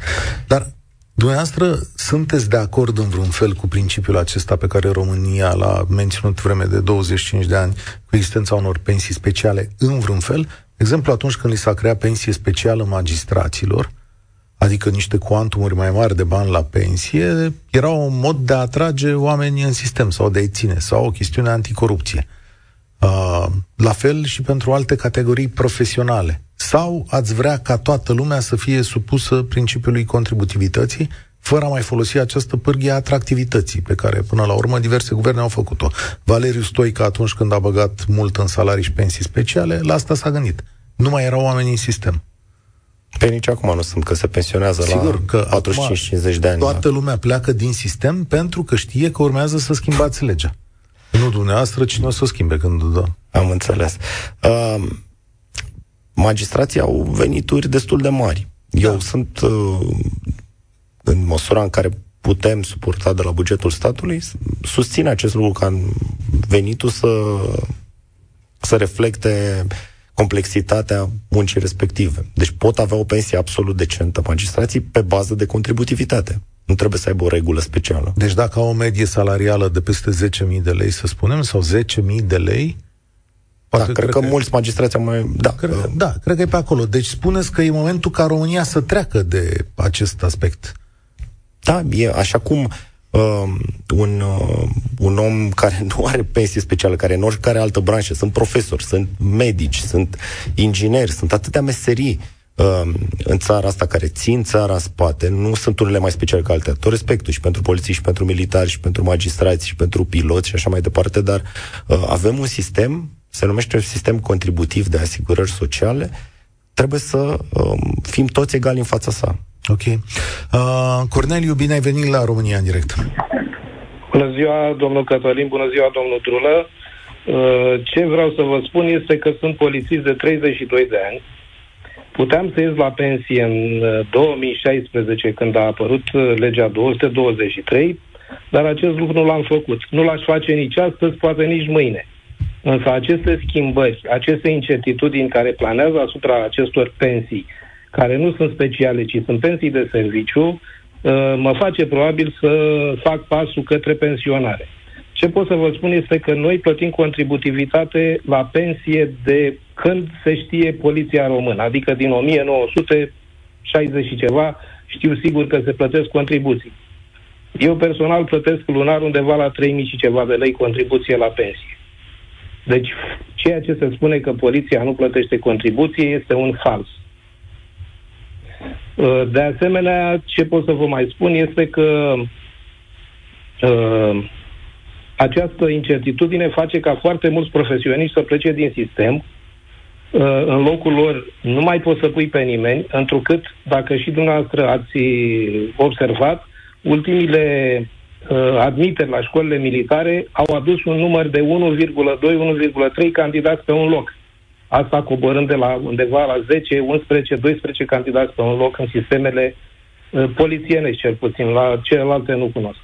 dar Dumneavoastră, sunteți de acord în vreun fel cu principiul acesta pe care România l-a menținut vreme de 25 de ani cu existența unor pensii speciale în vreun fel? exemplu, atunci când li s-a creat pensie specială magistraților, adică niște cuantumuri mai mari de bani la pensie, era un mod de a atrage oamenii în sistem sau de a-i ține, sau o chestiune anticorupție. Uh, la fel și pentru alte categorii profesionale. Sau ați vrea ca toată lumea să fie supusă principiului contributivității, fără a mai folosi această pârghie a atractivității, pe care până la urmă diverse guverne au făcut-o. Valeriu Stoica, atunci când a băgat mult în salarii și pensii speciale, la asta s-a gândit. Nu mai erau oameni în sistem. Pe nici acum nu sunt, că se pensionează Sigur, la că 45-50 de ani. Toată da. lumea pleacă din sistem pentru că știe că urmează să schimbați legea. Nu dumneavoastră, cine o să o schimbe când dă. Am înțeles. Uh, magistrații au venituri destul de mari. Eu da. sunt, uh, în măsura în care putem suporta de la bugetul statului, susțin acest lucru ca venitul să, să reflecte complexitatea muncii respective. Deci pot avea o pensie absolut decentă magistrații pe bază de contributivitate. Nu trebuie să aibă o regulă specială. Deci dacă au o medie salarială de peste 10.000 de lei, să spunem, sau 10.000 de lei, da, cred, cred că, că mulți magistrați au mai... Da, cred, uh, da, cred că e pe acolo. Deci spuneți că e momentul ca România să treacă de acest aspect. Da, e așa cum uh, un, uh, un om care nu are pensie specială, care în oricare altă branșă, sunt profesori, sunt medici, sunt ingineri, sunt atâtea meserii uh, în țara asta care țin țara în spate, nu sunt unele mai speciale ca alte. Tot respectul și pentru poliții, și pentru militari, și pentru magistrați, și pentru piloți și așa mai departe, dar uh, avem un sistem se numește un sistem contributiv de asigurări sociale, trebuie să um, fim toți egali în fața sa. Ok. Uh, Corneliu, bine ai venit la România în direct. Bună ziua, domnul Cătălin, bună ziua, domnul Trulă. Uh, ce vreau să vă spun este că sunt polițist de 32 de ani. Puteam să ies la pensie în 2016, uh, când a apărut uh, legea 223, dar acest lucru nu l-am făcut. Nu l-aș face nici astăzi, poate nici mâine. Însă aceste schimbări, aceste incertitudini care planează asupra acestor pensii, care nu sunt speciale, ci sunt pensii de serviciu, uh, mă face probabil să fac pasul către pensionare. Ce pot să vă spun este că noi plătim contributivitate la pensie de când se știe poliția română, adică din 1960 și ceva, știu sigur că se plătesc contribuții. Eu personal plătesc lunar undeva la 3000 și ceva de lei contribuție la pensie. Deci, ceea ce se spune că poliția nu plătește contribuție este un fals. Uh, de asemenea, ce pot să vă mai spun este că uh, această incertitudine face ca foarte mulți profesioniști să plece din sistem, uh, în locul lor nu mai poți să pui pe nimeni, întrucât, dacă și dumneavoastră ați observat, ultimile uh, admiteri la școlile militare au adus un număr de 1,2-1,3 candidați pe un loc. Asta coborând de la undeva la 10, 11, 12 candidați pe un loc în sistemele uh, polițiene, cel puțin. La celelalte nu cunosc.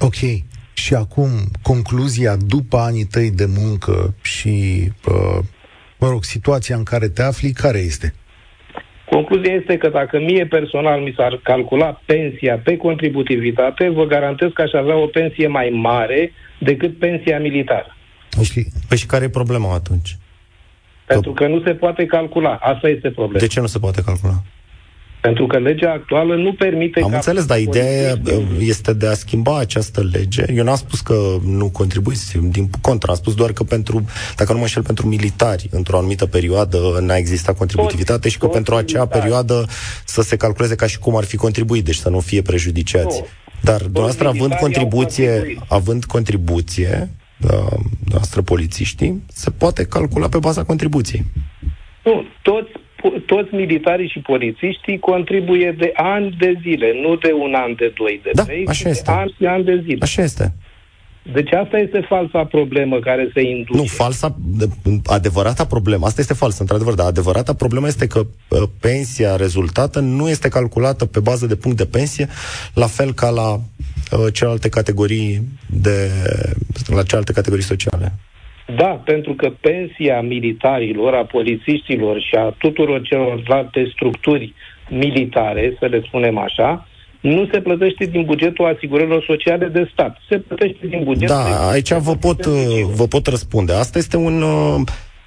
Ok. Și acum, concluzia după anii tăi de muncă și, uh, mă rog, situația în care te afli, care este? Concluzia este că dacă mie personal mi s-ar calcula pensia pe contributivitate, vă garantez că aș avea o pensie mai mare decât pensia militară. Okay. Păi și care e problema atunci? Pentru că nu se poate calcula. Asta este problema. De ce nu se poate calcula? Pentru că legea actuală nu permite... Am înțeles, dar ideea este de a schimba această lege. Eu n-am spus că nu contribuiți, din contra, am spus doar că pentru, dacă nu mă înșel, pentru militari, într-o anumită perioadă n-a existat contributivitate și că pentru acea militari. perioadă să se calculeze ca și cum ar fi contribuit, deci să nu fie prejudiciați. Nu. Dar dumneavoastră, având contribuție, având contribuție, uh, noastră polițiștii, se poate calcula pe baza contribuției. Nu, toți toți militarii și polițiștii contribuie de ani de zile, nu de un an, de doi, de da, trei, așa este. de ani și ani de zile. Așa este. Deci asta este falsa problemă care se induce. Nu, falsa, adevărata problemă, asta este falsă, într-adevăr, dar adevărata problemă este că uh, pensia rezultată nu este calculată pe bază de punct de pensie, la fel ca la uh, celelalte categorii de, la celelalte categorii sociale. Da, pentru că pensia militarilor, a polițiștilor și a tuturor celorlalte structuri militare, să le spunem așa, nu se plătește din bugetul asigurărilor sociale de stat. Se plătește din bugetul... Da, aici vă pot, vă pot răspunde. Asta este un, uh,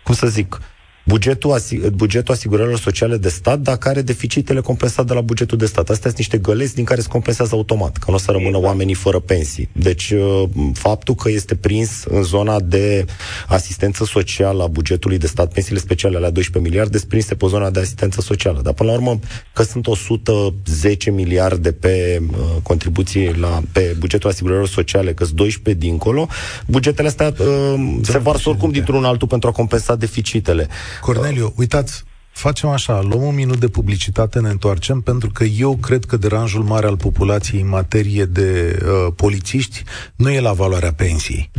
cum să zic, bugetul, asig- bugetul asigurărilor sociale de stat, dacă are deficitele compensate de la bugetul de stat. Astea sunt niște găleți din care se compensează automat, că nu o să rămână exact. oamenii fără pensii. Deci, uh, faptul că este prins în zona de asistență socială a bugetului de stat, pensiile speciale la 12 miliarde, sunt prinse pe zona de asistență socială. Dar, până la urmă, că sunt 110 miliarde pe uh, contribuții la, pe bugetul asigurărilor sociale, că sunt 12 dincolo, bugetele astea uh, se varsă oricum dintr-un altul pentru a compensa deficitele. Corneliu, uitați, facem așa, luăm un minut de publicitate, ne întoarcem, pentru că eu cred că deranjul mare al populației în materie de uh, polițiști nu e la valoarea pensiei.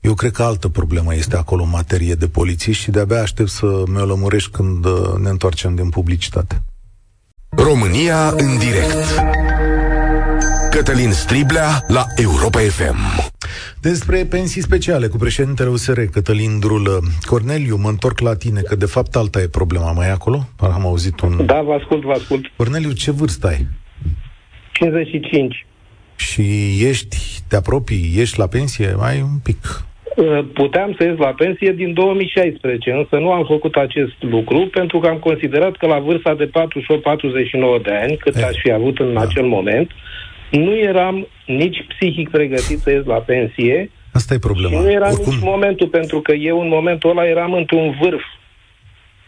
Eu cred că altă problemă este acolo în materie de polițiști și de-abia aștept să mi-o lămurești când uh, ne întoarcem din publicitate. România în direct Cătălin Striblea la Europa FM despre pensii speciale cu președintele USR, Cătălin Drulă. Corneliu, mă întorc la tine, că de fapt alta e problema. Mai e acolo? Am auzit un... Da, vă ascult, vă ascult. Corneliu, ce vârstă ai? 55. Și ești, te apropii, ești la pensie? Mai un pic. Uh, puteam să ies la pensie din 2016, însă nu am făcut acest lucru pentru că am considerat că la vârsta de 48-49 de ani, cât e. Eh. aș fi avut în da. acel moment, nu eram nici psihic pregătit să ies la pensie. Asta e problema. Și nu era Oricum... nici momentul, pentru că eu în momentul ăla eram într-un vârf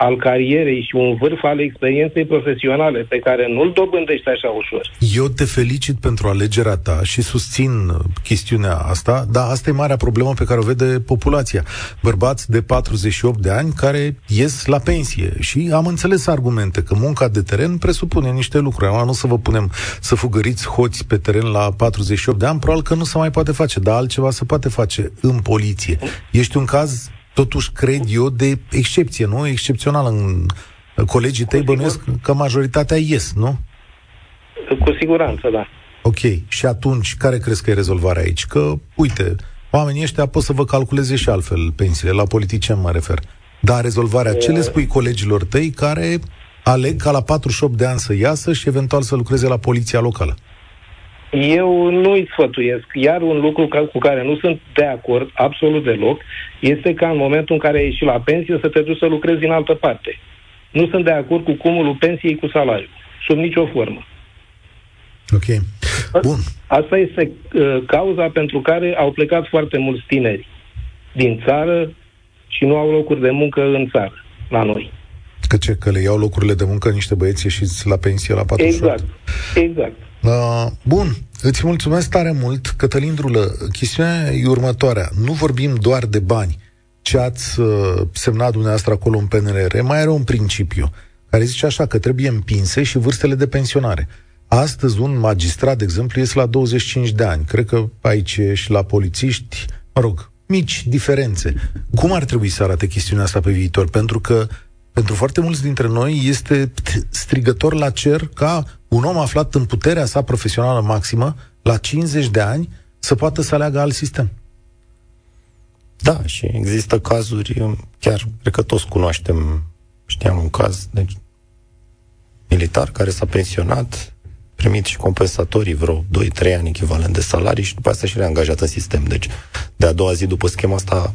al carierei și un vârf al experienței profesionale pe care nu-l dobândești așa ușor. Eu te felicit pentru alegerea ta și susțin chestiunea asta, dar asta e marea problemă pe care o vede populația. Bărbați de 48 de ani care ies la pensie și am înțeles argumente că munca de teren presupune niște lucruri. Acum nu să vă punem să fugăriți hoți pe teren la 48 de ani, probabil că nu se mai poate face, dar altceva se poate face în poliție. Ești un caz totuși cred eu de excepție, nu? Excepțional în colegii tăi bănuiesc că majoritatea ies, nu? Cu siguranță, da. Ok. Și atunci, care crezi că e rezolvarea aici? Că, uite, oamenii ăștia pot să vă calculeze și altfel pensiile, la politicieni mă refer. Dar rezolvarea, ce le spui colegilor tăi care aleg ca la 48 de ani să iasă și eventual să lucreze la poliția locală? Eu nu îi sfătuiesc. Iar un lucru ca, cu care nu sunt de acord absolut deloc este ca în momentul în care ai ieșit la pensie să te duci să lucrezi în altă parte. Nu sunt de acord cu cumulul pensiei cu salariu. Sub nicio formă. Ok. Bun. Asta este uh, cauza pentru care au plecat foarte mulți tineri din țară și nu au locuri de muncă în țară, la noi. Că ce? Că le iau locurile de muncă niște băieți ieșiți la pensie la 48? Exact. Exact. Uh, bun, îți mulțumesc tare mult, Cătălin Drulă. Chestiunea e următoarea. Nu vorbim doar de bani. Ce ați uh, semnat dumneavoastră acolo în PNRR mai are un principiu care zice așa că trebuie împinse și vârstele de pensionare. Astăzi un magistrat, de exemplu, este la 25 de ani. Cred că aici și la polițiști, mă rog, mici diferențe. Cum ar trebui să arate chestiunea asta pe viitor? Pentru că pentru foarte mulți dintre noi este strigător la cer ca un om aflat în puterea sa profesională maximă, la 50 de ani, să poată să aleagă alt sistem. Da, și există cazuri, chiar cred că toți cunoaștem, știam un caz de militar care s-a pensionat, primit și compensatorii vreo 2-3 ani echivalent de salarii și după asta și reangajat în sistem. Deci, de a doua zi după schema asta,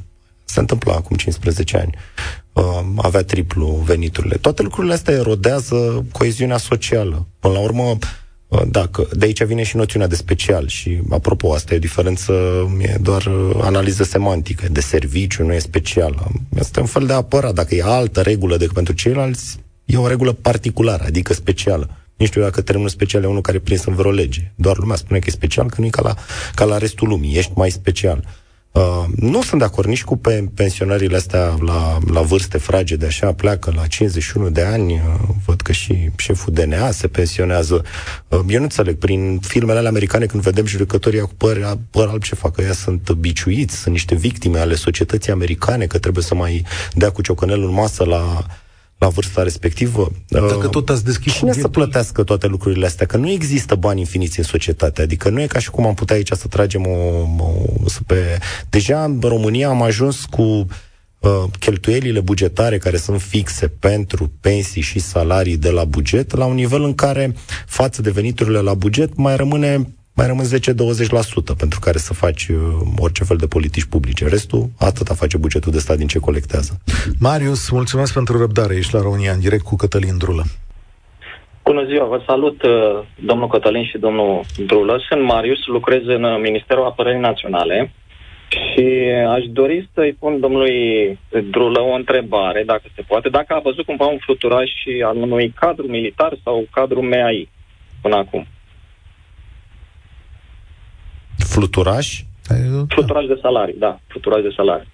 se întâmpla acum 15 ani. Uh, avea triplu veniturile. Toate lucrurile astea erodează coeziunea socială. Până la urmă, uh, dacă, de aici vine și noțiunea de special și, apropo, asta e o diferență, e doar uh, analiză semantică, de serviciu, nu e special. Asta e un fel de apărat. Dacă e altă regulă decât pentru ceilalți, e o regulă particulară, adică specială. Nu știu dacă termenul special e unul care e prins în vreo lege. Doar lumea spune că e special, că nu e ca la, ca la restul lumii. Ești mai special. Uh, nu sunt de acord nici cu pe pensionările astea la, la vârste fragede, așa, pleacă la 51 de ani, uh, văd că și șeful DNA se pensionează. Uh, eu nu înțeleg, prin filmele alea americane, când vedem judecătorii cu păr, păr alb, ce fac? Ea sunt biciuiți, sunt niște victime ale societății americane, că trebuie să mai dea cu ciocănelul în masă la la vârsta respectivă. Dacă uh, tot ați deschis Cine să plătească toate lucrurile astea? Că nu există bani infiniți în societate. Adică nu e ca și cum am putea aici să tragem o... o să pe... Deja în România am ajuns cu uh, cheltuielile bugetare care sunt fixe pentru pensii și salarii de la buget la un nivel în care față de veniturile la buget mai rămâne mai rămân 10-20% pentru care să faci uh, orice fel de politici publice. Restul, atâta face bugetul de stat din ce colectează. Marius, mulțumesc pentru răbdare. Ești la România în direct cu Cătălin Drulă. Bună ziua, vă salut uh, domnul Cătălin și domnul Drulă. Sunt Marius, lucrez în uh, Ministerul Apărării Naționale și aș dori să-i pun domnului Drulă o întrebare, dacă se poate, dacă a văzut cumva un fluturaș al unui cadru militar sau cadru MAI până acum. Fluturaș? Fluturaș de salarii, da, fluturaș de salarii.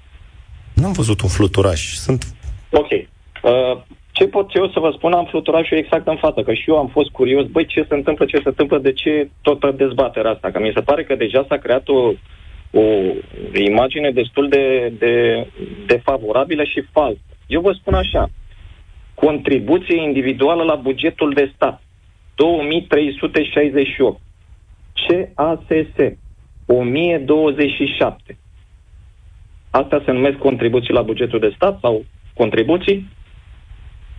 N-am văzut un fluturaș. Sunt... Ok. Uh, ce pot eu să vă spun? Am fluturașul exact în față, că și eu am fost curios, băi, ce se întâmplă, ce se întâmplă, de ce toată dezbaterea asta? Că mi se pare că deja s-a creat o, o imagine destul de, de, de favorabilă și falsă. Eu vă spun așa, contribuție individuală la bugetul de stat, 2368. CASS, 1027. Astea se numesc contribuții la bugetul de stat sau contribuții?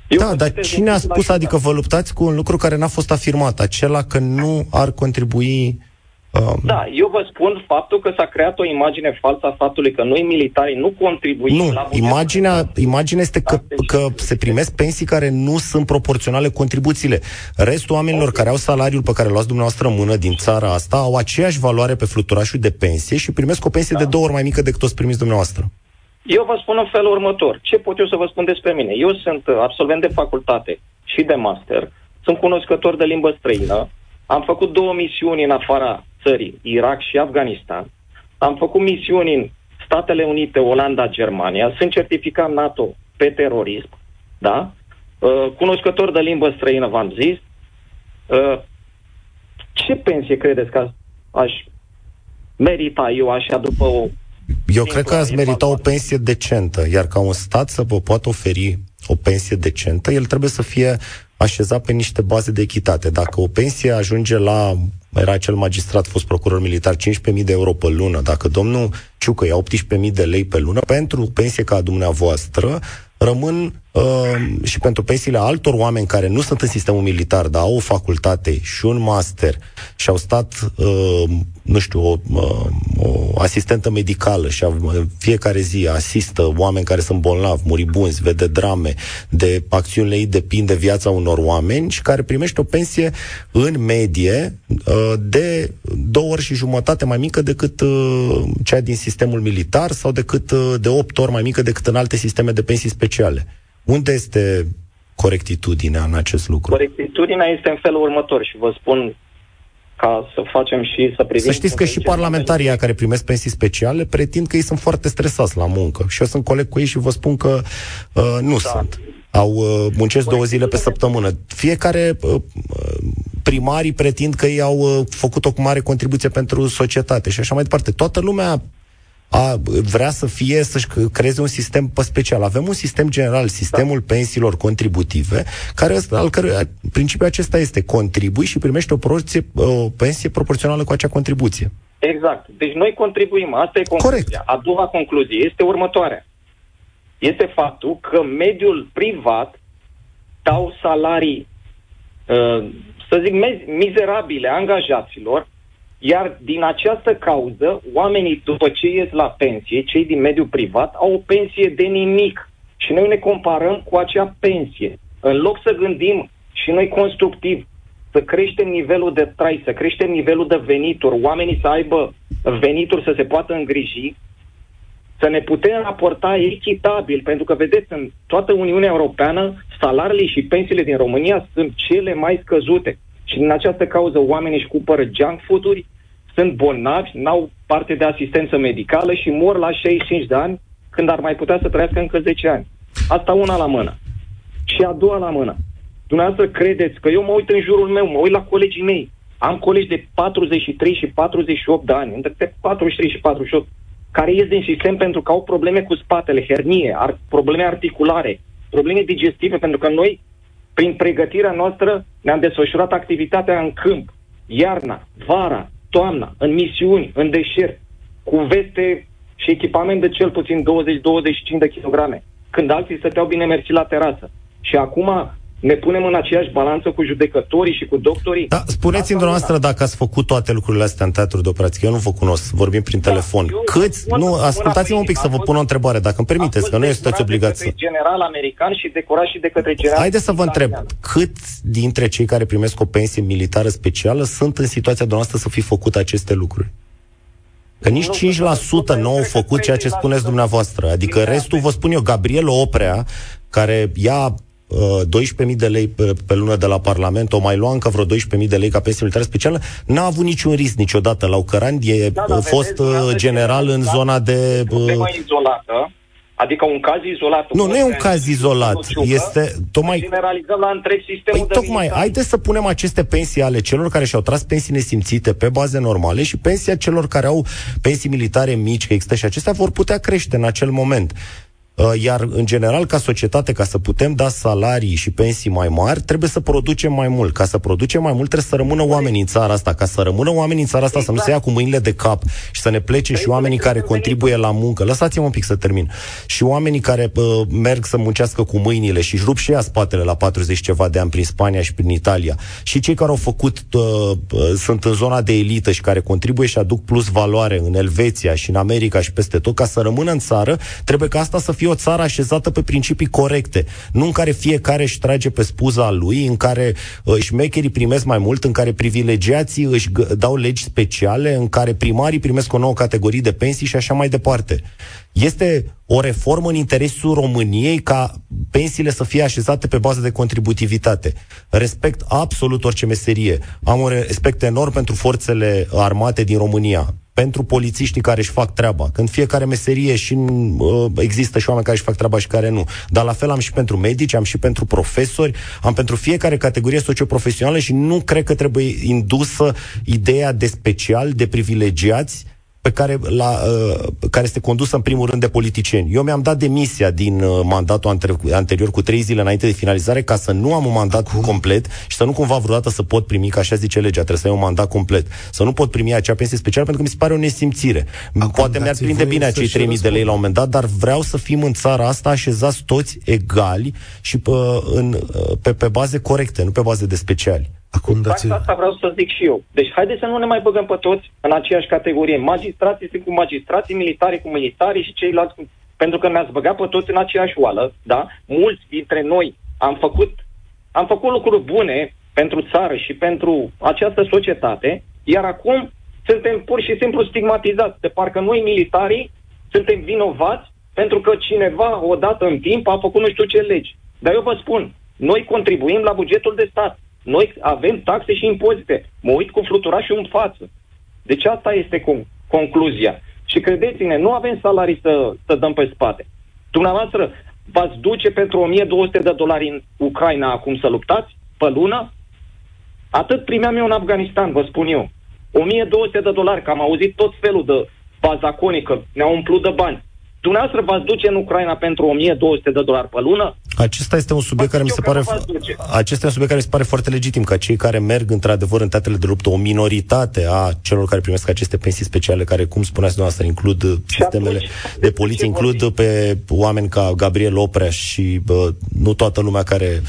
Eu da, dar cine a spus, adică vă luptați cu un lucru care n-a fost afirmat, acela că nu ar contribui Um, da, eu vă spun faptul că s-a creat o imagine falsă a faptului că noi militarii nu contribuim nu, la imaginea, imaginea este că, că se primesc pensii care nu sunt proporționale contribuțiile. Restul oamenilor okay. care au salariul pe care l luați dumneavoastră în mână din țara asta au aceeași valoare pe fluturașul de pensie și primesc o pensie da. de două ori mai mică decât o primiți dumneavoastră. Eu vă spun în felul următor. Ce pot eu să vă spun despre mine? Eu sunt absolvent de facultate și de master, sunt cunoscător de limbă străină, am făcut două misiuni în afara țării, Irak și Afganistan. Am făcut misiuni în Statele Unite, Olanda, Germania. Sunt certificat NATO pe terorism, da? Uh, cunoscător de limbă străină, v-am zis. Uh, ce pensie credeți că aș merita eu așa după o... Eu cred că ați merita o pensie decentă, iar ca un stat să vă poată oferi o pensie decentă, el trebuie să fie așezat pe niște baze de echitate. Dacă o pensie ajunge la era acel magistrat, fost procuror militar, 15.000 de euro pe lună. Dacă domnul Ciucă ia 18.000 de lei pe lună, pentru pensie ca dumneavoastră, rămân uh, și pentru pensiile altor oameni care nu sunt în sistemul militar, dar au o facultate și un master și au stat, uh, nu știu, o, uh, o asistentă medicală și fiecare zi asistă oameni care sunt bolnavi, muribunzi, vede drame, de acțiunile ei depinde viața unor oameni și care primește o pensie în medie uh, de două ori și jumătate mai mică decât uh, cea din sistemul militar sau decât uh, de opt ori mai mică decât în alte sisteme de pensii speciale. Unde este corectitudinea în acest lucru? Corectitudinea este în felul următor și vă spun ca să facem și să privim... Să știți că și parlamentarii care primesc pensii speciale pretind că ei sunt foarte stresați la muncă. Și eu sunt coleg cu ei și vă spun că uh, nu da. sunt. Au uh, muncesc două zile pe săptămână. Fiecare uh, primarii pretind că ei au uh, făcut o mare contribuție pentru societate și așa mai departe. Toată lumea a, vrea să fie, să-și creeze un sistem pe special. Avem un sistem general, sistemul da. pensiilor contributive, care, al cărui principiul acesta este contribui și primești o, proporție, o pensie proporțională cu acea contribuție. Exact. Deci noi contribuim. Asta e concluzia. Corect. A doua concluzie este următoarea. Este faptul că mediul privat dau salarii, uh, să zic, mizerabile angajaților, iar din această cauză, oamenii, după ce ies la pensie, cei din mediul privat, au o pensie de nimic. Și noi ne comparăm cu acea pensie. În loc să gândim și noi constructiv, să creștem nivelul de trai, să creștem nivelul de venituri, oamenii să aibă venituri să se poată îngriji, să ne putem raporta echitabil, pentru că, vedeți, în toată Uniunea Europeană, salariile și pensiile din România sunt cele mai scăzute. Și din această cauză oamenii își cumpără junk food-uri, sunt bolnavi, n-au parte de asistență medicală și mor la 65 de ani când ar mai putea să trăiască încă 10 ani. Asta una la mână. Și a doua la mână. Dumneavoastră credeți că eu mă uit în jurul meu, mă uit la colegii mei. Am colegi de 43 și 48 de ani, între 43 și 48, care ies din sistem pentru că au probleme cu spatele, hernie, ar, probleme articulare, probleme digestive, pentru că noi prin pregătirea noastră ne-am desfășurat activitatea în câmp, iarna, vara, toamna, în misiuni, în deșert, cu veste și echipament de cel puțin 20-25 de kilograme, când alții stăteau bine mersi la terasă. Și acum ne punem în aceeași balanță cu judecătorii și cu doctorii. Da, spuneți-mi dumneavoastră dacă ați făcut toate lucrurile astea în teatru de operație. Eu nu vă cunosc, vorbim prin da, telefon. Câți? Nu, ascultați-mă un pic să vă pun o întrebare, dacă îmi permiteți, că nu sunteți obligați să... general american și decorat și de către general... Haideți să vă întreb, cât dintre cei care primesc o pensie militară specială sunt în situația dumneavoastră să fi făcut aceste lucruri? Că nici 5% nu au făcut ceea ce spuneți dumneavoastră. Adică restul, vă spun eu, Gabriel Oprea, care ia 12.000 uh, de lei pe, pe lună de la Parlament, o mai lua încă vreo 12.000 de lei ca pensie militară specială, n-a avut niciun risc niciodată. La Ucărani e da, da, fost vedeți, uh, general în zona de... Problemă izolată, Adică un caz izolat. Nu, nu e un caz izolat. Este tocmai... Generalizăm la întreg sistemul păi, de tocmai, haideți să punem aceste pensii ale celor care și-au tras pensii nesimțite pe baze normale și pensia celor care au pensii militare mici, că există și acestea, vor putea crește în acel moment. Uh, iar, în general, ca societate, ca să putem da salarii și pensii mai mari, trebuie să producem mai mult. Ca să producem mai mult, trebuie să rămână oamenii în țara asta. Ca să rămână oamenii în țara asta, exact. să nu se ia cu mâinile de cap și să ne plece și oamenii care contribuie la muncă. Lăsați-mă un pic să termin. Și oamenii care uh, merg să muncească cu mâinile și își rup și ea spatele la 40 ceva de ani prin Spania și prin Italia. Și cei care au făcut, uh, uh, sunt în zona de elită și care contribuie și aduc plus valoare în Elveția și în America și peste tot, ca să rămână în țară, trebuie ca asta să fie fie o țară așezată pe principii corecte, nu în care fiecare își trage pe spuza lui, în care uh, șmecherii primesc mai mult, în care privilegiații își dau legi speciale, în care primarii primesc o nouă categorie de pensii și așa mai departe. Este o reformă în interesul României ca pensiile să fie așezate pe bază de contributivitate. Respect absolut orice meserie. Am un respect enorm pentru forțele armate din România pentru polițiștii care își fac treaba. Când fiecare meserie și uh, există și oameni care își fac treaba și care nu. Dar la fel am și pentru medici, am și pentru profesori, am pentru fiecare categorie socioprofesională și nu cred că trebuie indusă ideea de special, de privilegiați pe care, la, uh, care este condusă în primul rând de politicieni. Eu mi-am dat demisia din uh, mandatul anter- anterior cu trei zile înainte de finalizare ca să nu am un mandat Acum? complet și să nu cumva vreodată să pot primi, ca așa zice legea, trebuie să ai un mandat complet. Să nu pot primi acea pensie specială pentru că mi se pare o nesimțire. Acum, Poate mi-ar prinde bine acei 3000 de lei la un moment dat, dar vreau să fim în țara asta așezați toți egali și pe, uh, în, uh, pe, pe baze corecte, nu pe baze de speciali. Acum exact dați... asta vreau să zic și eu. Deci haideți să nu ne mai băgăm pe toți în aceeași categorie. Magistrații sunt cu magistrații, militari cu militari și ceilalți cu... Pentru că ne-ați băgat pe toți în aceeași oală, da? Mulți dintre noi am făcut, am făcut lucruri bune pentru țară și pentru această societate, iar acum suntem pur și simplu stigmatizați. De parcă noi, militarii, suntem vinovați pentru că cineva, odată în timp, a făcut nu știu ce legi. Dar eu vă spun, noi contribuim la bugetul de stat Noi avem taxe și impozite. Mă uit cu fluturașul în față. Deci asta este con- concluzia. Și credeți-ne, nu avem salarii să, să dăm pe spate. Dumneavoastră v-ați duce pentru 1200 de dolari în Ucraina acum să luptați? Pe lună? Atât primeam eu în Afganistan, vă spun eu. 1200 de dolari, că am auzit tot felul de bazaconii, că ne-au umplut de bani. Dumneavoastră v-ați duce în Ucraina pentru 1200 de dolari pe lună? Acesta este un subiect care mi se pare acesta este un subiect care mi se pare foarte legitim ca cei care merg într-adevăr în teatrele de luptă, o minoritate a celor care primesc aceste pensii speciale care, cum spuneați dumneavoastră, includ și sistemele atunci, de poliție, includ vorbi? pe oameni ca Gabriel Oprea și bă, nu toată lumea care,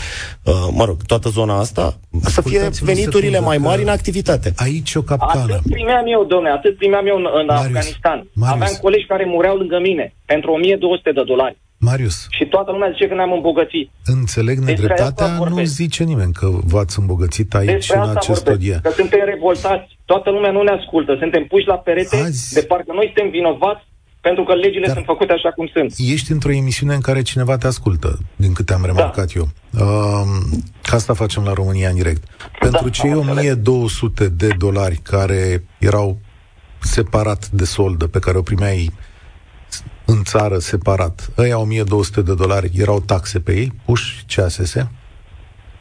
uh, mă rog, toată zona asta, să fie veniturile mai mari în activitate. Aici o capcană. Atât primeam eu, domne, atât primeam eu în, în Marius, Afganistan. Marius. Aveam colegi care mureau lângă mine pentru 1200 de dolari. Marius. Și toată lumea zice că ne-am îmbogățit. Înțeleg nedreptatea, nu zice nimeni că v-ați îmbogățit aici Despre în acest studio. Că suntem revoltați, toată lumea nu ne ascultă, suntem puși la perete Azi... de parcă noi suntem vinovați pentru că legile Dar sunt făcute așa cum sunt. Ești într-o emisiune în care cineva te ascultă, din câte am remarcat da. eu. Uh, asta facem la România în direct. Pentru da, cei 1200 de dolari care erau separat de soldă, pe care o primeai în țară separat, ăia 1200 de dolari, erau taxe pe ei, puși CASS?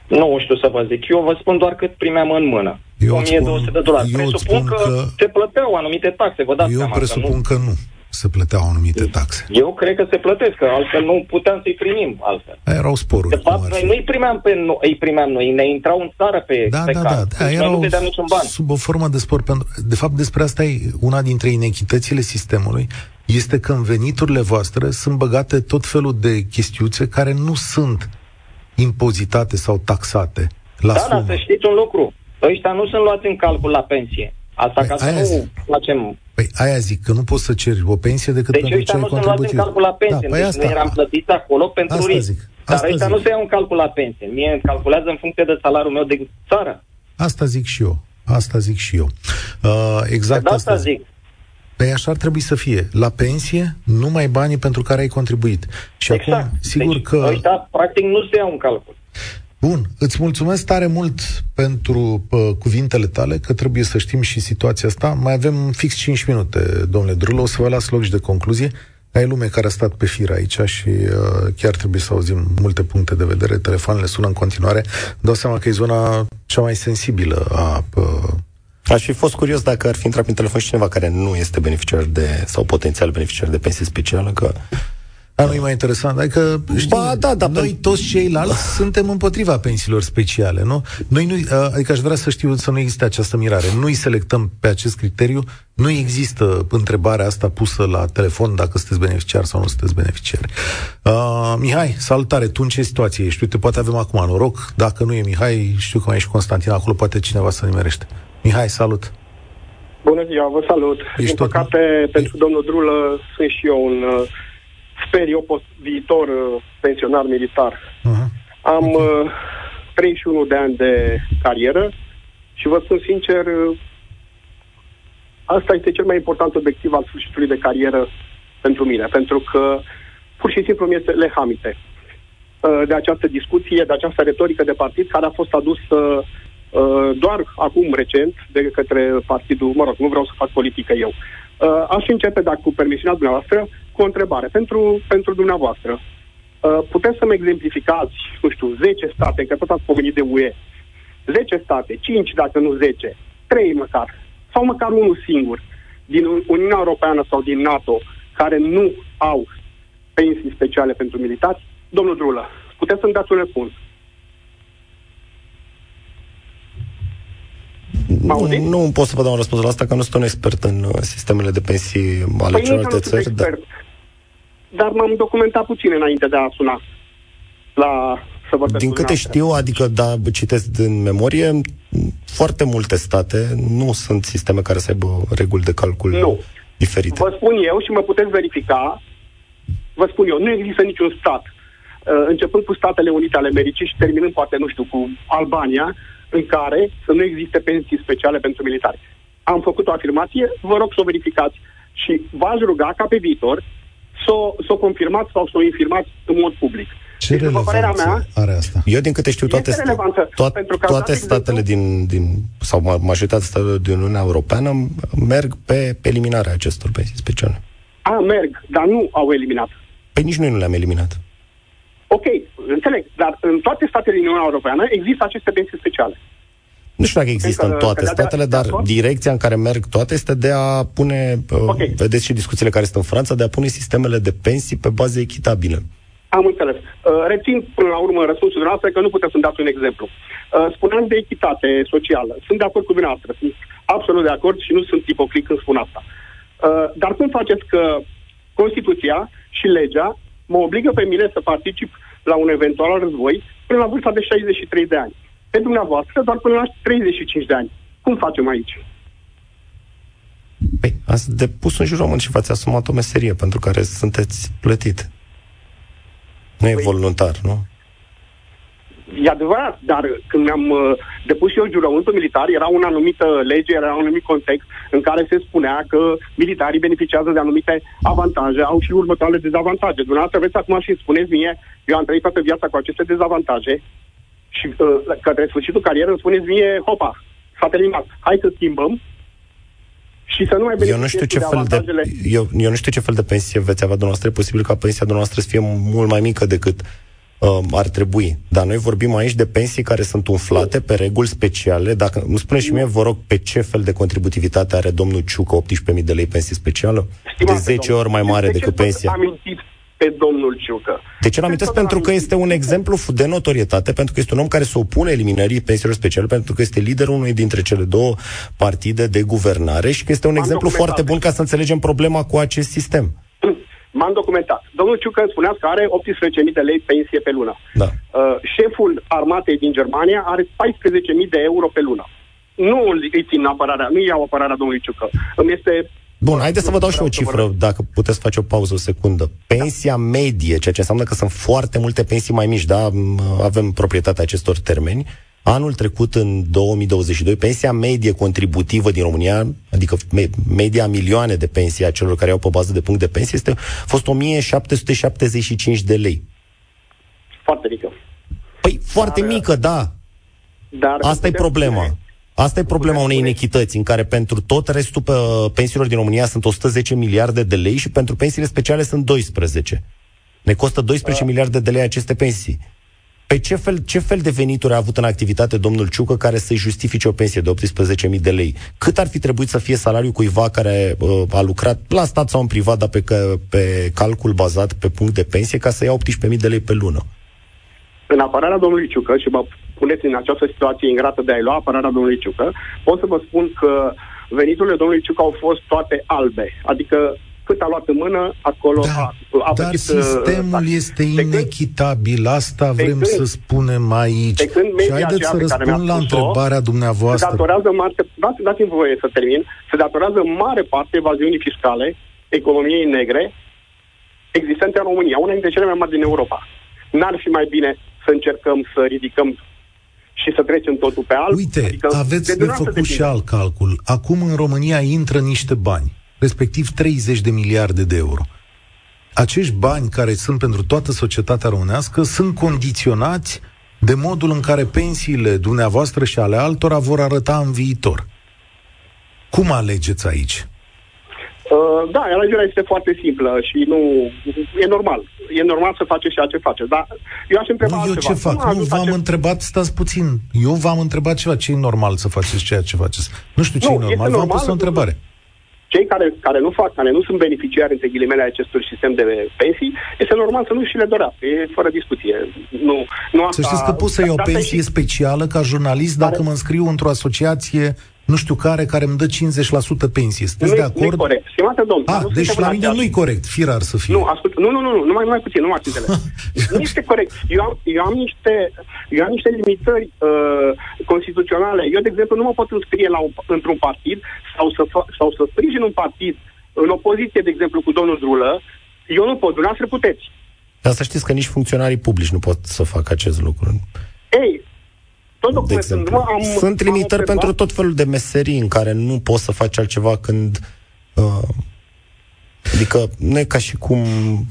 Nu știu să vă zic. Eu vă spun doar cât primeam în mână. Eu 1200 spun, de dolari. Eu presupun că, că se plăteau anumite taxe, vă dați Eu seama presupun că nu. că nu se plăteau anumite taxe. Eu cred că se plătesc, că altfel nu puteam să-i primim altfel. Aia erau sporuri. De fapt, noi nu-i primeam pe noi, îi primeam noi, ne intrau în țară pe, da, pe da, card. Da, da, erau nu vedeam niciun ban. sub o formă de spor. Pentru... De fapt, despre asta e una dintre inechitățile sistemului, este că în veniturile voastre sunt băgate tot felul de chestiuțe care nu sunt impozitate sau taxate la da, sumă. Da, să știți un lucru. Ăștia nu sunt luați în calcul la pensie. Asta păi, ca să nu zic. facem... Păi aia zic, că nu poți să ceri o pensie decât deci pentru ce ai contribuție. Deci ăștia nu sunt luați în calcul la pensie. Da, păi deci asta, noi eram plătiți acolo pentru asta risc. Zic. Asta Dar ăștia zic. nu se iau în calcul la pensie. Mie îmi calculează în funcție de salariul meu de țară. Asta zic și eu. Asta zic și eu. Uh, exact de asta zic. Păi așa ar trebui să fie. La pensie, numai banii pentru care ai contribuit. Și exact. acum, sigur deci, că... Ăștia, practic, nu se iau în calcul. Bun, îți mulțumesc tare mult pentru uh, cuvintele tale, că trebuie să știm și situația asta. Mai avem fix 5 minute, domnule Drulă, o să vă las loc și de concluzie. Ai lume care a stat pe fir aici și uh, chiar trebuie să auzim multe puncte de vedere. Telefoanele sună în continuare. Dau seama că e zona cea mai sensibilă a... Uh, Aș fi fost curios dacă ar fi intrat prin telefon și cineva care nu este beneficiar de, sau potențial beneficiar de pensie specială, că dar nu e mai interesant. Adică, știi, ba, da, da, noi pe... toți ceilalți suntem împotriva pensiilor speciale, nu? Noi nu, adică aș vrea să știu să nu existe această mirare. Nu îi selectăm pe acest criteriu, nu există întrebarea asta pusă la telefon dacă sunteți beneficiar sau nu sunteți beneficiar. Uh, Mihai, salutare, tu în ce situație ești? Uite, poate avem acum noroc, dacă nu e Mihai, știu că mai ești Constantin acolo, poate cineva să nimerește. Mihai, salut! Bună ziua, vă salut! Ești Din păcate, tot... pentru domnul Drulă, sunt și eu un uh, sper eu, post, viitor uh, pensionar militar. Uh-huh. Am uh, 31 de ani de carieră și vă spun sincer, uh, asta este cel mai important obiectiv al sfârșitului de carieră pentru mine, pentru că pur și simplu mi este lehamite uh, de această discuție, de această retorică de partid care a fost adusă uh, doar acum recent de către partidul, mă rog, nu vreau să fac politică eu. Uh, aș începe, dacă cu permisiunea dumneavoastră, cu o întrebare pentru, pentru dumneavoastră. Uh, puteți să-mi exemplificați, nu știu, 10 state, că tot ați pomenit de UE, 10 state, 5 dacă nu 10, 3 măcar, sau măcar unul singur, din Uniunea Europeană sau din NATO, care nu au pensii speciale pentru militari? Domnul Drulă, puteți să-mi dați un răspuns. Nu, nu pot să vă dau un răspuns la asta, că nu sunt un expert în uh, sistemele de pensii ale păi celorlalte țări. Dar... dar m-am documentat puțin înainte de a suna la să vorbesc Din câte știu, adică, da, citesc din memorie, foarte multe state nu sunt sisteme care să aibă reguli de calcul nu. diferite. Vă spun eu și mă puteți verifica, vă spun eu, nu există niciun stat, uh, începând cu Statele Unite ale Americii și terminând poate, nu știu, cu Albania, în care să nu existe pensii speciale pentru militari. Am făcut o afirmație, vă rog să o verificați și v-aș ruga ca pe viitor să o, să o confirmați sau să o infirmați în mod public. Ce deci, după părerea mea, are asta? Eu, din câte știu, toate, toate, toate statele din, din, sau majoritatea statelor din Uniunea Europeană merg pe, pe eliminarea acestor pensii speciale. A, merg, dar nu au eliminat. Păi nici noi nu le-am eliminat. Ok, înțeleg, dar în toate statele din Uniunea Europeană există aceste pensii speciale. Nu știu dacă există în toate statele, dar direcția în care merg toate este de a pune, uh, okay. vedeți și discuțiile care sunt în Franța, de a pune sistemele de pensii pe baze echitabile. Am înțeles. Uh, rețin până la urmă răspunsul dumneavoastră că nu puteți să-mi dați un exemplu. Uh, spuneam de echitate socială. Sunt de acord cu dumneavoastră. Sunt absolut de acord și nu sunt ipocrit când spun asta. Uh, dar cum faceți că Constituția și legea mă obligă pe mine să particip la un eventual război până la vârsta de 63 de ani? Pe dumneavoastră doar până la 35 de ani. Cum facem aici? Păi, ați depus un jurământ și v-ați asumat o meserie pentru care sunteți plătit. Nu e păi, voluntar, nu? E adevărat, dar când mi-am uh, depus eu jurământul militar, era un anumită lege, era un anumit context în care se spunea că militarii beneficiază de anumite avantaje, au și următoarele dezavantaje. Dumneavoastră vreți acum și spuneți mie, eu am trăit toată viața cu aceste dezavantaje și uh, către sfârșitul carieră îmi spuneți mie, hopa, s-a terminat, hai să schimbăm și să nu mai eu nu știu ce fel de, eu, eu nu știu ce fel de pensie veți avea dumneavoastră. E posibil ca pensia dumneavoastră să fie mult mai mică decât uh, ar trebui. Dar noi vorbim aici de pensii care sunt umflate pe reguli speciale. Dacă nu spune și mie, vă rog, pe ce fel de contributivitate are domnul Ciucă 18.000 de lei pensie specială? Stimate de 10 ori mai mare decât pensia. Amintit pe domnul Ciucă. De ce l-amintesc? Pentru că este un exemplu de notorietate, pentru că este un om care se opune eliminării pensiilor speciale, pentru că este liderul unui dintre cele două partide de guvernare și că este un M-am exemplu foarte bun ca să înțelegem problema cu acest sistem. M-am documentat. Domnul Ciucă spunea că are 18.000 de lei pensie pe lună. Da. Uh, șeful armatei din Germania are 14.000 de euro pe lună. Nu îi țin apărarea, nu iau apărarea domnului Ciucă. Îmi este Bun, haideți să vă dau și o cifră, dacă puteți face o pauză o secundă. Pensia medie, ceea ce înseamnă că sunt foarte multe pensii mai mici, da? Avem proprietatea acestor termeni. Anul trecut, în 2022, pensia medie contributivă din România, adică media milioane de pensii a celor care au pe bază de punct de pensie, este fost 1775 de lei. Foarte mică. Păi, foarte Dar, mică, da. Dar Asta e problema. Asta e problema unei inechități în care pentru tot restul pe, pensiilor din România sunt 110 miliarde de lei și pentru pensiile speciale sunt 12. Ne costă 12 uh. miliarde de lei aceste pensii. Pe ce fel, ce fel de venituri a avut în activitate domnul Ciucă care să-i justifice o pensie de 18.000 de lei? Cât ar fi trebuit să fie salariul cuiva care uh, a lucrat la stat sau în privat, dar pe, pe calcul bazat pe punct de pensie, ca să ia 18.000 de lei pe lună? În apărarea domnului Ciucă, și mă puneți în această situație ingrată de a-i lua apărarea domnului Ciucă, pot să vă spun că veniturile domnului Ciucă au fost toate albe. Adică cât a luat în mână, acolo da, a, a Dar uh, sistemul uh, este inechitabil, asta vrem când, să spunem aici. De când și haideți să răspund la întrebarea dumneavoastră. Se datorează mare, dați, dați-mi voie să termin, se datorează mare parte evaziunii fiscale, economiei negre, existente în România, una dintre cele mai mari din Europa. N-ar fi mai bine să încercăm să ridicăm și să trecem totul pe alb. Uite, adică aveți de, de făcut și alt calcul. Acum în România intră niște bani respectiv 30 de miliarde de euro. Acești bani care sunt pentru toată societatea românească sunt condiționați de modul în care pensiile dumneavoastră și ale altora vor arăta în viitor. Cum alegeți aici? Uh, da, alegerea este foarte simplă și nu... E normal. E normal să faceți ceea ce faceți. Dar eu aș întreba Nu, eu ce fac? Nu, v-am acest... întrebat, stați puțin. Eu v-am întrebat ceva. Ce e normal să faceți ceea ce faceți? Nu știu ce nu, e normal, v-am normal pus o întrebare cei care, care nu fac, care nu sunt beneficiari, între ghilimele, acestor sistem de pensii, este normal să nu și le dorească. E fără discuție. Nu, nu asta... Să știți că pot să iau o pensie și... specială ca jurnalist dacă care... mă înscriu într-o asociație nu știu care, care îmi dă 50% pensie. Sunteți nu de acord? Nu corect. Stimate domn, ah, nu deci la mine nu-i corect, firar să fie. Nu, ascult, nu, nu, nu, nu, numai, numai puțin, nu m-ați înțeles. nu este corect. Eu am, eu am niște, eu am niște limitări uh, constituționale. Eu, de exemplu, nu mă pot înscrie la un, într-un partid sau să, fa, sau să sprijin un partid în opoziție, de exemplu, cu domnul Drulă. Eu nu pot, dumneavoastră puteți. Dar să știți că nici funcționarii publici nu pot să facă acest lucru. Ei, tot de exemplu. Am, Sunt limitări am pentru tot felul de meserii în care nu poți să faci altceva când uh, Adică nu e ca și cum,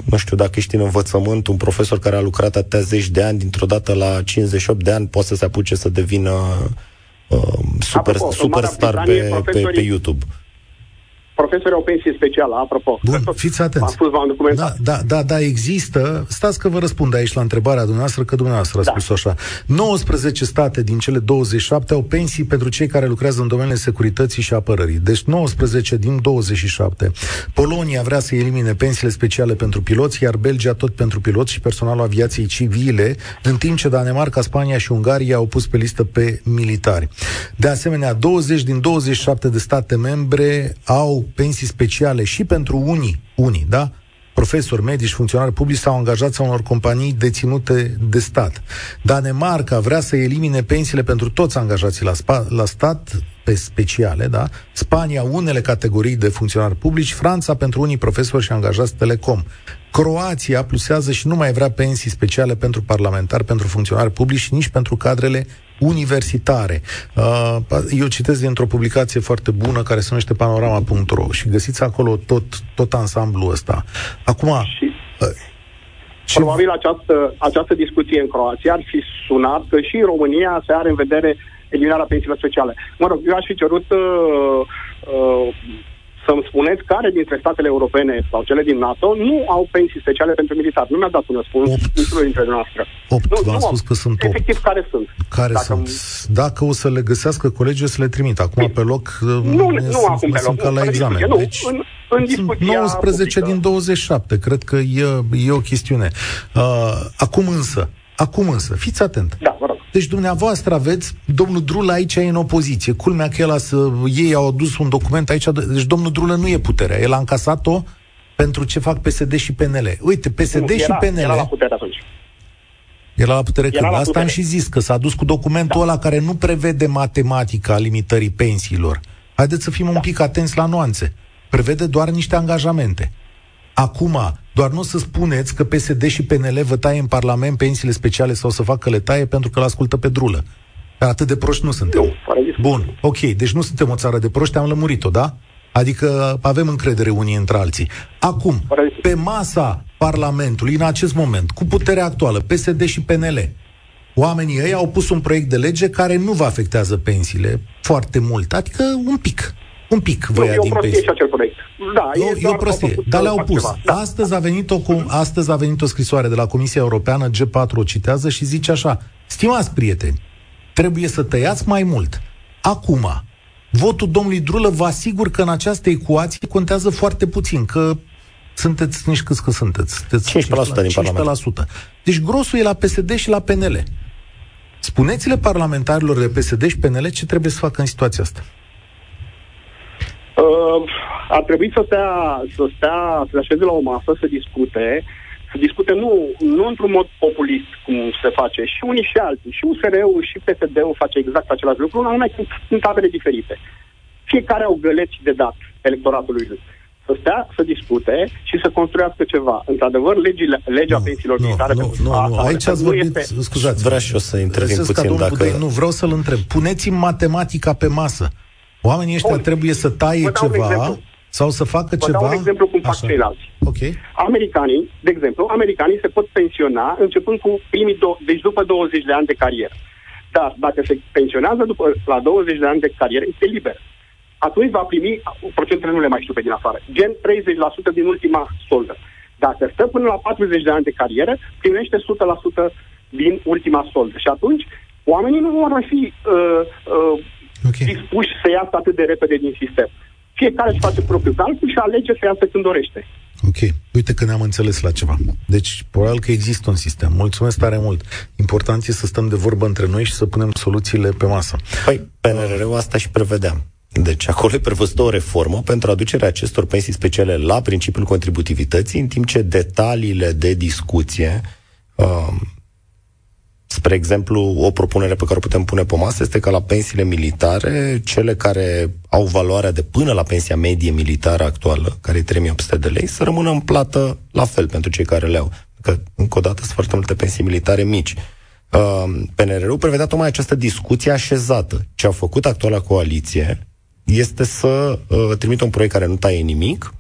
nu știu, dacă ești în învățământ, un profesor care a lucrat atâtea zeci de ani, dintr-o dată la 58 de ani, poate să se apuce să devină uh, super, Apropo, superstar pe, pe, pe YouTube profesori au pensie specială, apropo. Bun, fiți atenți. Am spus, v-am documentat. Da, da, da, da, există. Stați că vă răspund aici la întrebarea dumneavoastră, că dumneavoastră da. a spus așa. 19 state din cele 27 au pensii pentru cei care lucrează în domeniul securității și apărării. Deci 19 din 27. Polonia vrea să elimine pensiile speciale pentru piloți, iar Belgia tot pentru piloți și personalul aviației civile, în timp ce Danemarca, Spania și Ungaria au pus pe listă pe militari. De asemenea, 20 din 27 de state membre au pensii speciale și pentru unii, unii, da? profesori, medici, funcționari publici sau angajați a unor companii deținute de stat. Danemarca vrea să elimine pensiile pentru toți angajații la, spa, la stat, pe speciale, da? Spania unele categorii de funcționari publici, Franța pentru unii profesori și angajați telecom. Croația plusează și nu mai vrea pensii speciale pentru parlamentari, pentru funcționari publici și nici pentru cadrele universitare. Uh, eu citesc dintr-o publicație foarte bună care se numește panorama.ro și găsiți acolo tot, tot ansamblul ăsta. Acum... Și... Uh, ce... Probabil această, această discuție în Croația ar fi sunat că și în România se are în vedere eliminarea pensiilor speciale. Mă rog, eu aș fi cerut uh, uh, să-mi spuneți care dintre statele europene sau cele din NATO nu au pensii speciale pentru militari. Nu mi-a dat un răspuns niciunul dintre noastre. 8, nu, v-am nu spus că sunt 8. Efectiv, care sunt? Care Dacă... sunt? Dacă o să le găsească colegii, o să le trimit. Acum Bine. pe loc, nu, ne, nu acum pe loc. ca la examen. Nu, deci, în, în discuția 19 publică. din 27. Cred că e, e o chestiune. Uh, acum însă, Acum însă, fiți atent. Da, vă rog. Deci dumneavoastră aveți, domnul Drulă aici e în opoziție. Culmea că el să, ei au adus un document aici, deci domnul Drulă nu e puterea. El a încasat-o pentru ce fac PSD și PNL. Uite, PSD nu, era, și PNL... Era la putere atunci. Era la putere era când? La Asta putere. am și zis, că s-a dus cu documentul da. ăla care nu prevede matematica limitării pensiilor. Haideți să fim da. un pic atenți la nuanțe. Prevede doar niște angajamente. Acum, doar nu să spuneți că PSD și PNL vă taie în Parlament pensiile speciale sau să facă le taie pentru că l-ascultă pe drulă. Atât de proști nu suntem. Nu, Bun, ok, deci nu suntem o țară de proști, am lămurit-o, da? Adică avem încredere unii între alții. Acum, pe masa Parlamentului, în acest moment, cu puterea actuală, PSD și PNL, oamenii ei au pus un proiect de lege care nu vă afectează pensiile foarte mult, adică un pic. Un pic vă ia din prostie și acel proiect. Da, nu, e, e o prostie, dar le-au pus. Da. Astăzi, a venit o, astăzi a venit o scrisoare de la Comisia Europeană, G4 o citează și zice așa, stimați prieteni, trebuie să tăiați mai mult. Acum, votul domnului Drulă vă asigur că în această ecuație contează foarte puțin, că sunteți nici câți că sunteți. sunteți 15%, 15% din 15%. Parlament. Deci grosul e la PSD și la PNL. Spuneți-le parlamentarilor de PSD și PNL ce trebuie să facă în situația asta. Uh, ar trebui să stea, să stea, să se așeze la o masă, să discute, să discute nu, nu într-un mod populist, cum se face, și unii și alții, și USR-ul și PSD-ul face exact același lucru, numai că sunt tabele diferite. Fiecare au găleți de dat electoratului lui să stea, să discute și să construiască ceva. Într-adevăr, legile, legea nu, pensiilor nu, militare... Nu, nu, nu, aici ați vorbit... Este... Scuzați, vreau și eu să intervin puțin dacă... Budăi, nu, vreau să-l întreb. Puneți-mi matematica pe masă. Oamenii ăștia Bun. trebuie să taie ceva sau să facă Vă ceva... dau un exemplu cum fac ceilalți. Okay. Americanii, de exemplu, americanii se pot pensiona începând cu primii, do- deci după 20 de ani de carieră. Dar dacă se pensionează după, la 20 de ani de carieră, este liber. Atunci va primi, procentele nu le mai știu pe din afară, gen 30% din ultima soldă. Dacă stă până la 40 de ani de carieră, primește 100% din ultima soldă. Și atunci oamenii nu vor fi uh, uh, okay. dispuși să iasă atât de repede din sistem. Fiecare își face propriul calcul și alege să iasă când dorește. Ok. Uite că ne-am înțeles la ceva. Deci, probabil că există un sistem. Mulțumesc tare mult. Important e să stăm de vorbă între noi și să punem soluțiile pe masă. Păi, PNR-ul asta și prevedeam. Deci acolo e prevăzută o reformă pentru aducerea acestor pensii speciale la principiul contributivității, în timp ce detaliile de discuție uh, Spre exemplu, o propunere pe care o putem pune pe masă este că la pensiile militare, cele care au valoarea de până la pensia medie militară actuală, care e 3800 de lei, să rămână în plată la fel pentru cei care le au. Că, încă o dată, sunt foarte multe pensii militare mici. Uh, PNR-ul prevedea tocmai această discuție așezată. Ce a făcut actuala coaliție este să uh, trimită un proiect care nu taie nimic,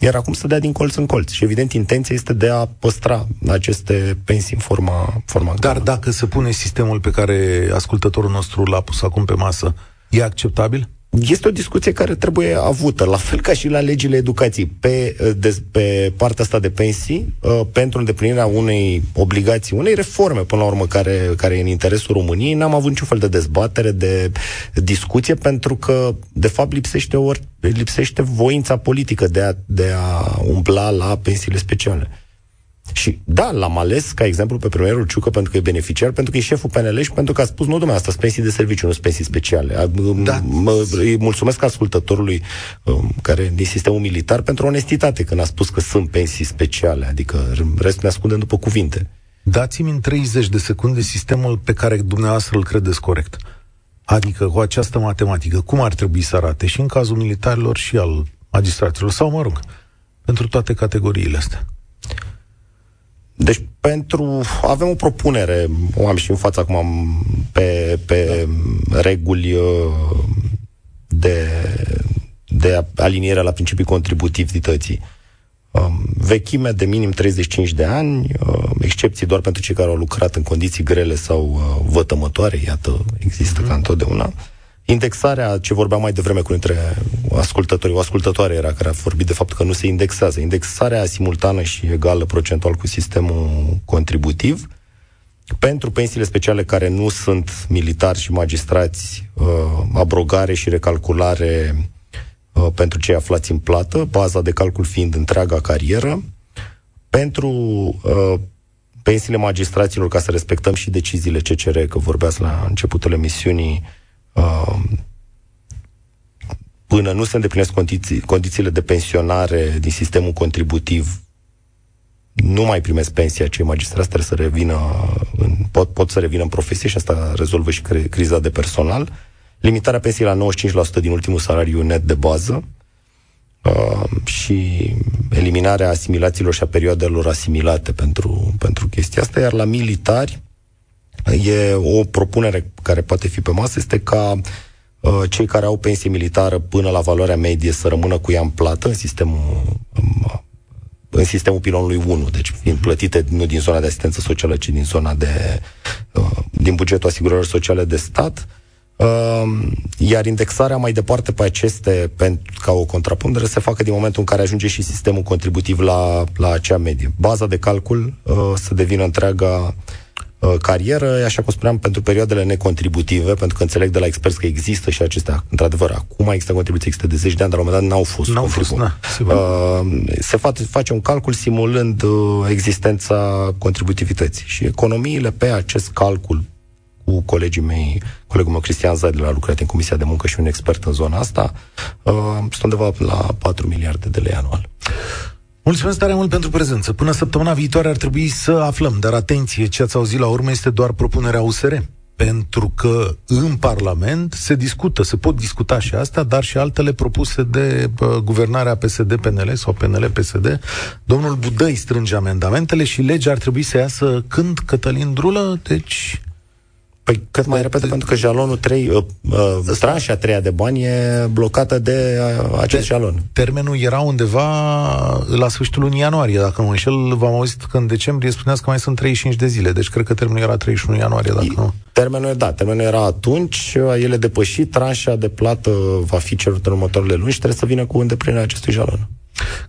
iar acum să dea din colț în colț. Și evident, intenția este de a păstra aceste pensii în forma, forma Dar dacă se pune sistemul pe care ascultătorul nostru l-a pus acum pe masă, e acceptabil? Este o discuție care trebuie avută, la fel ca și la legile educației, pe, de, pe partea asta de pensii, uh, pentru îndeplinirea unei obligații, unei reforme, până la urmă, care, care e în interesul României. N-am avut niciun fel de dezbatere, de discuție, pentru că, de fapt, lipsește, ori, lipsește voința politică de a, de a umbla la pensiile speciale. Și da, l-am ales ca exemplu pe premierul Ciucă pentru că e beneficiar, pentru că e șeful PNL și pentru că a spus, nu, domnule, asta sunt pensii de serviciu, nu sunt pensii speciale. Da. Mă, îi mulțumesc ascultătorului um, care din sistemul militar pentru onestitate când a spus că sunt pensii speciale, adică restul ne ascundem după cuvinte. Dați-mi în 30 de secunde sistemul pe care dumneavoastră îl credeți corect. Adică cu această matematică, cum ar trebui să arate și în cazul militarilor și al magistraților, sau mă rog, pentru toate categoriile astea. Deci pentru... Avem o propunere, o am și în față acum pe, pe da. reguli uh, de, de aliniere la principii contributivității. Um, vechime de minim 35 de ani, uh, excepții doar pentru cei care au lucrat în condiții grele sau uh, vătămătoare, iată, există mm-hmm. ca întotdeauna. Indexarea, ce vorbeam mai devreme cu între ascultătorii, o ascultătoare era care a vorbit de faptul că nu se indexează. Indexarea simultană și egală procentual cu sistemul contributiv pentru pensiile speciale care nu sunt militari și magistrați, uh, abrogare și recalculare uh, pentru cei aflați în plată, baza de calcul fiind întreaga carieră, pentru uh, pensiile magistraților, ca să respectăm și deciziile CCR, că vorbeați la începutul emisiunii, uh, până nu se îndeplinesc condiții, condițiile de pensionare din sistemul contributiv, nu mai primesc pensia, cei magistrați trebuie să revină, în, pot, pot să revină în profesie și asta rezolvă și cre, criza de personal. Limitarea pensiei la 95% din ultimul salariu net de bază uh, și eliminarea asimilațiilor și a perioadelor asimilate pentru, pentru chestia asta, iar la militari e o propunere care poate fi pe masă, este ca uh, Uh, cei care au pensie militară până la valoarea medie să rămână cu ea în plată în sistemul um, în sistemul pilonului 1, deci fiind plătite nu din zona de asistență socială, ci din zona de uh, din bugetul asigurărilor sociale de stat. Uh, iar indexarea mai departe pe aceste, pentru, ca o contrapundere, se facă din momentul în care ajunge și sistemul contributiv la, la acea medie. Baza de calcul să devină întreaga Uh, carieră, așa cum spuneam, pentru perioadele necontributive, pentru că înțeleg de la experți că există și acestea, într-adevăr, acum există contribuții, există de zeci de ani, dar la un moment dat n-au fost n-au fost, na, uh, Se face, face un calcul simulând uh, existența contributivității și economiile pe acest calcul cu colegii mei, colegul meu Cristian Zaid, a lucrat în Comisia de Muncă și un expert în zona asta, uh, sunt undeva la 4 miliarde de lei anual. Mulțumesc tare mult pentru prezență. Până săptămâna viitoare ar trebui să aflăm, dar atenție, ce ați auzit la urmă este doar propunerea USR. Pentru că în Parlament se discută, se pot discuta și astea, dar și altele propuse de uh, guvernarea PSD-PNL sau PNL-PSD. Domnul Budăi strânge amendamentele și legea ar trebui să iasă când Cătălin Drulă, deci Păi cât mai repede, pentru că jalonul 3, uh, uh, tranșa 3 de bani e blocată de uh, acest de, jalon. Termenul era undeva la sfârșitul lunii ianuarie, dacă nu înșel, v-am auzit că în decembrie spuneați că mai sunt 35 de zile, deci cred că termenul era 31 ianuarie, dacă nu. Termenul, da, termenul era atunci, el e depășit, tranșa de plată va fi cerută în următoarele luni și trebuie să vină cu îndeplinirea acestui jalon.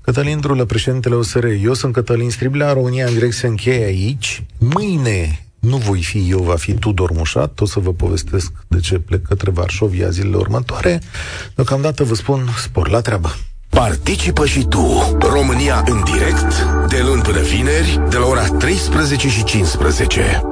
Cătălin Drulă, președintele OSR, eu sunt Cătălin Striblea, România în direct se încheie aici. Mâine nu voi fi eu, va fi Tudor Mușat, o să vă povestesc de ce plec către Varșovia zilele următoare. Deocamdată vă spun spor la treabă. Participă și tu, România în direct, de luni până vineri, de la ora 13 și 15.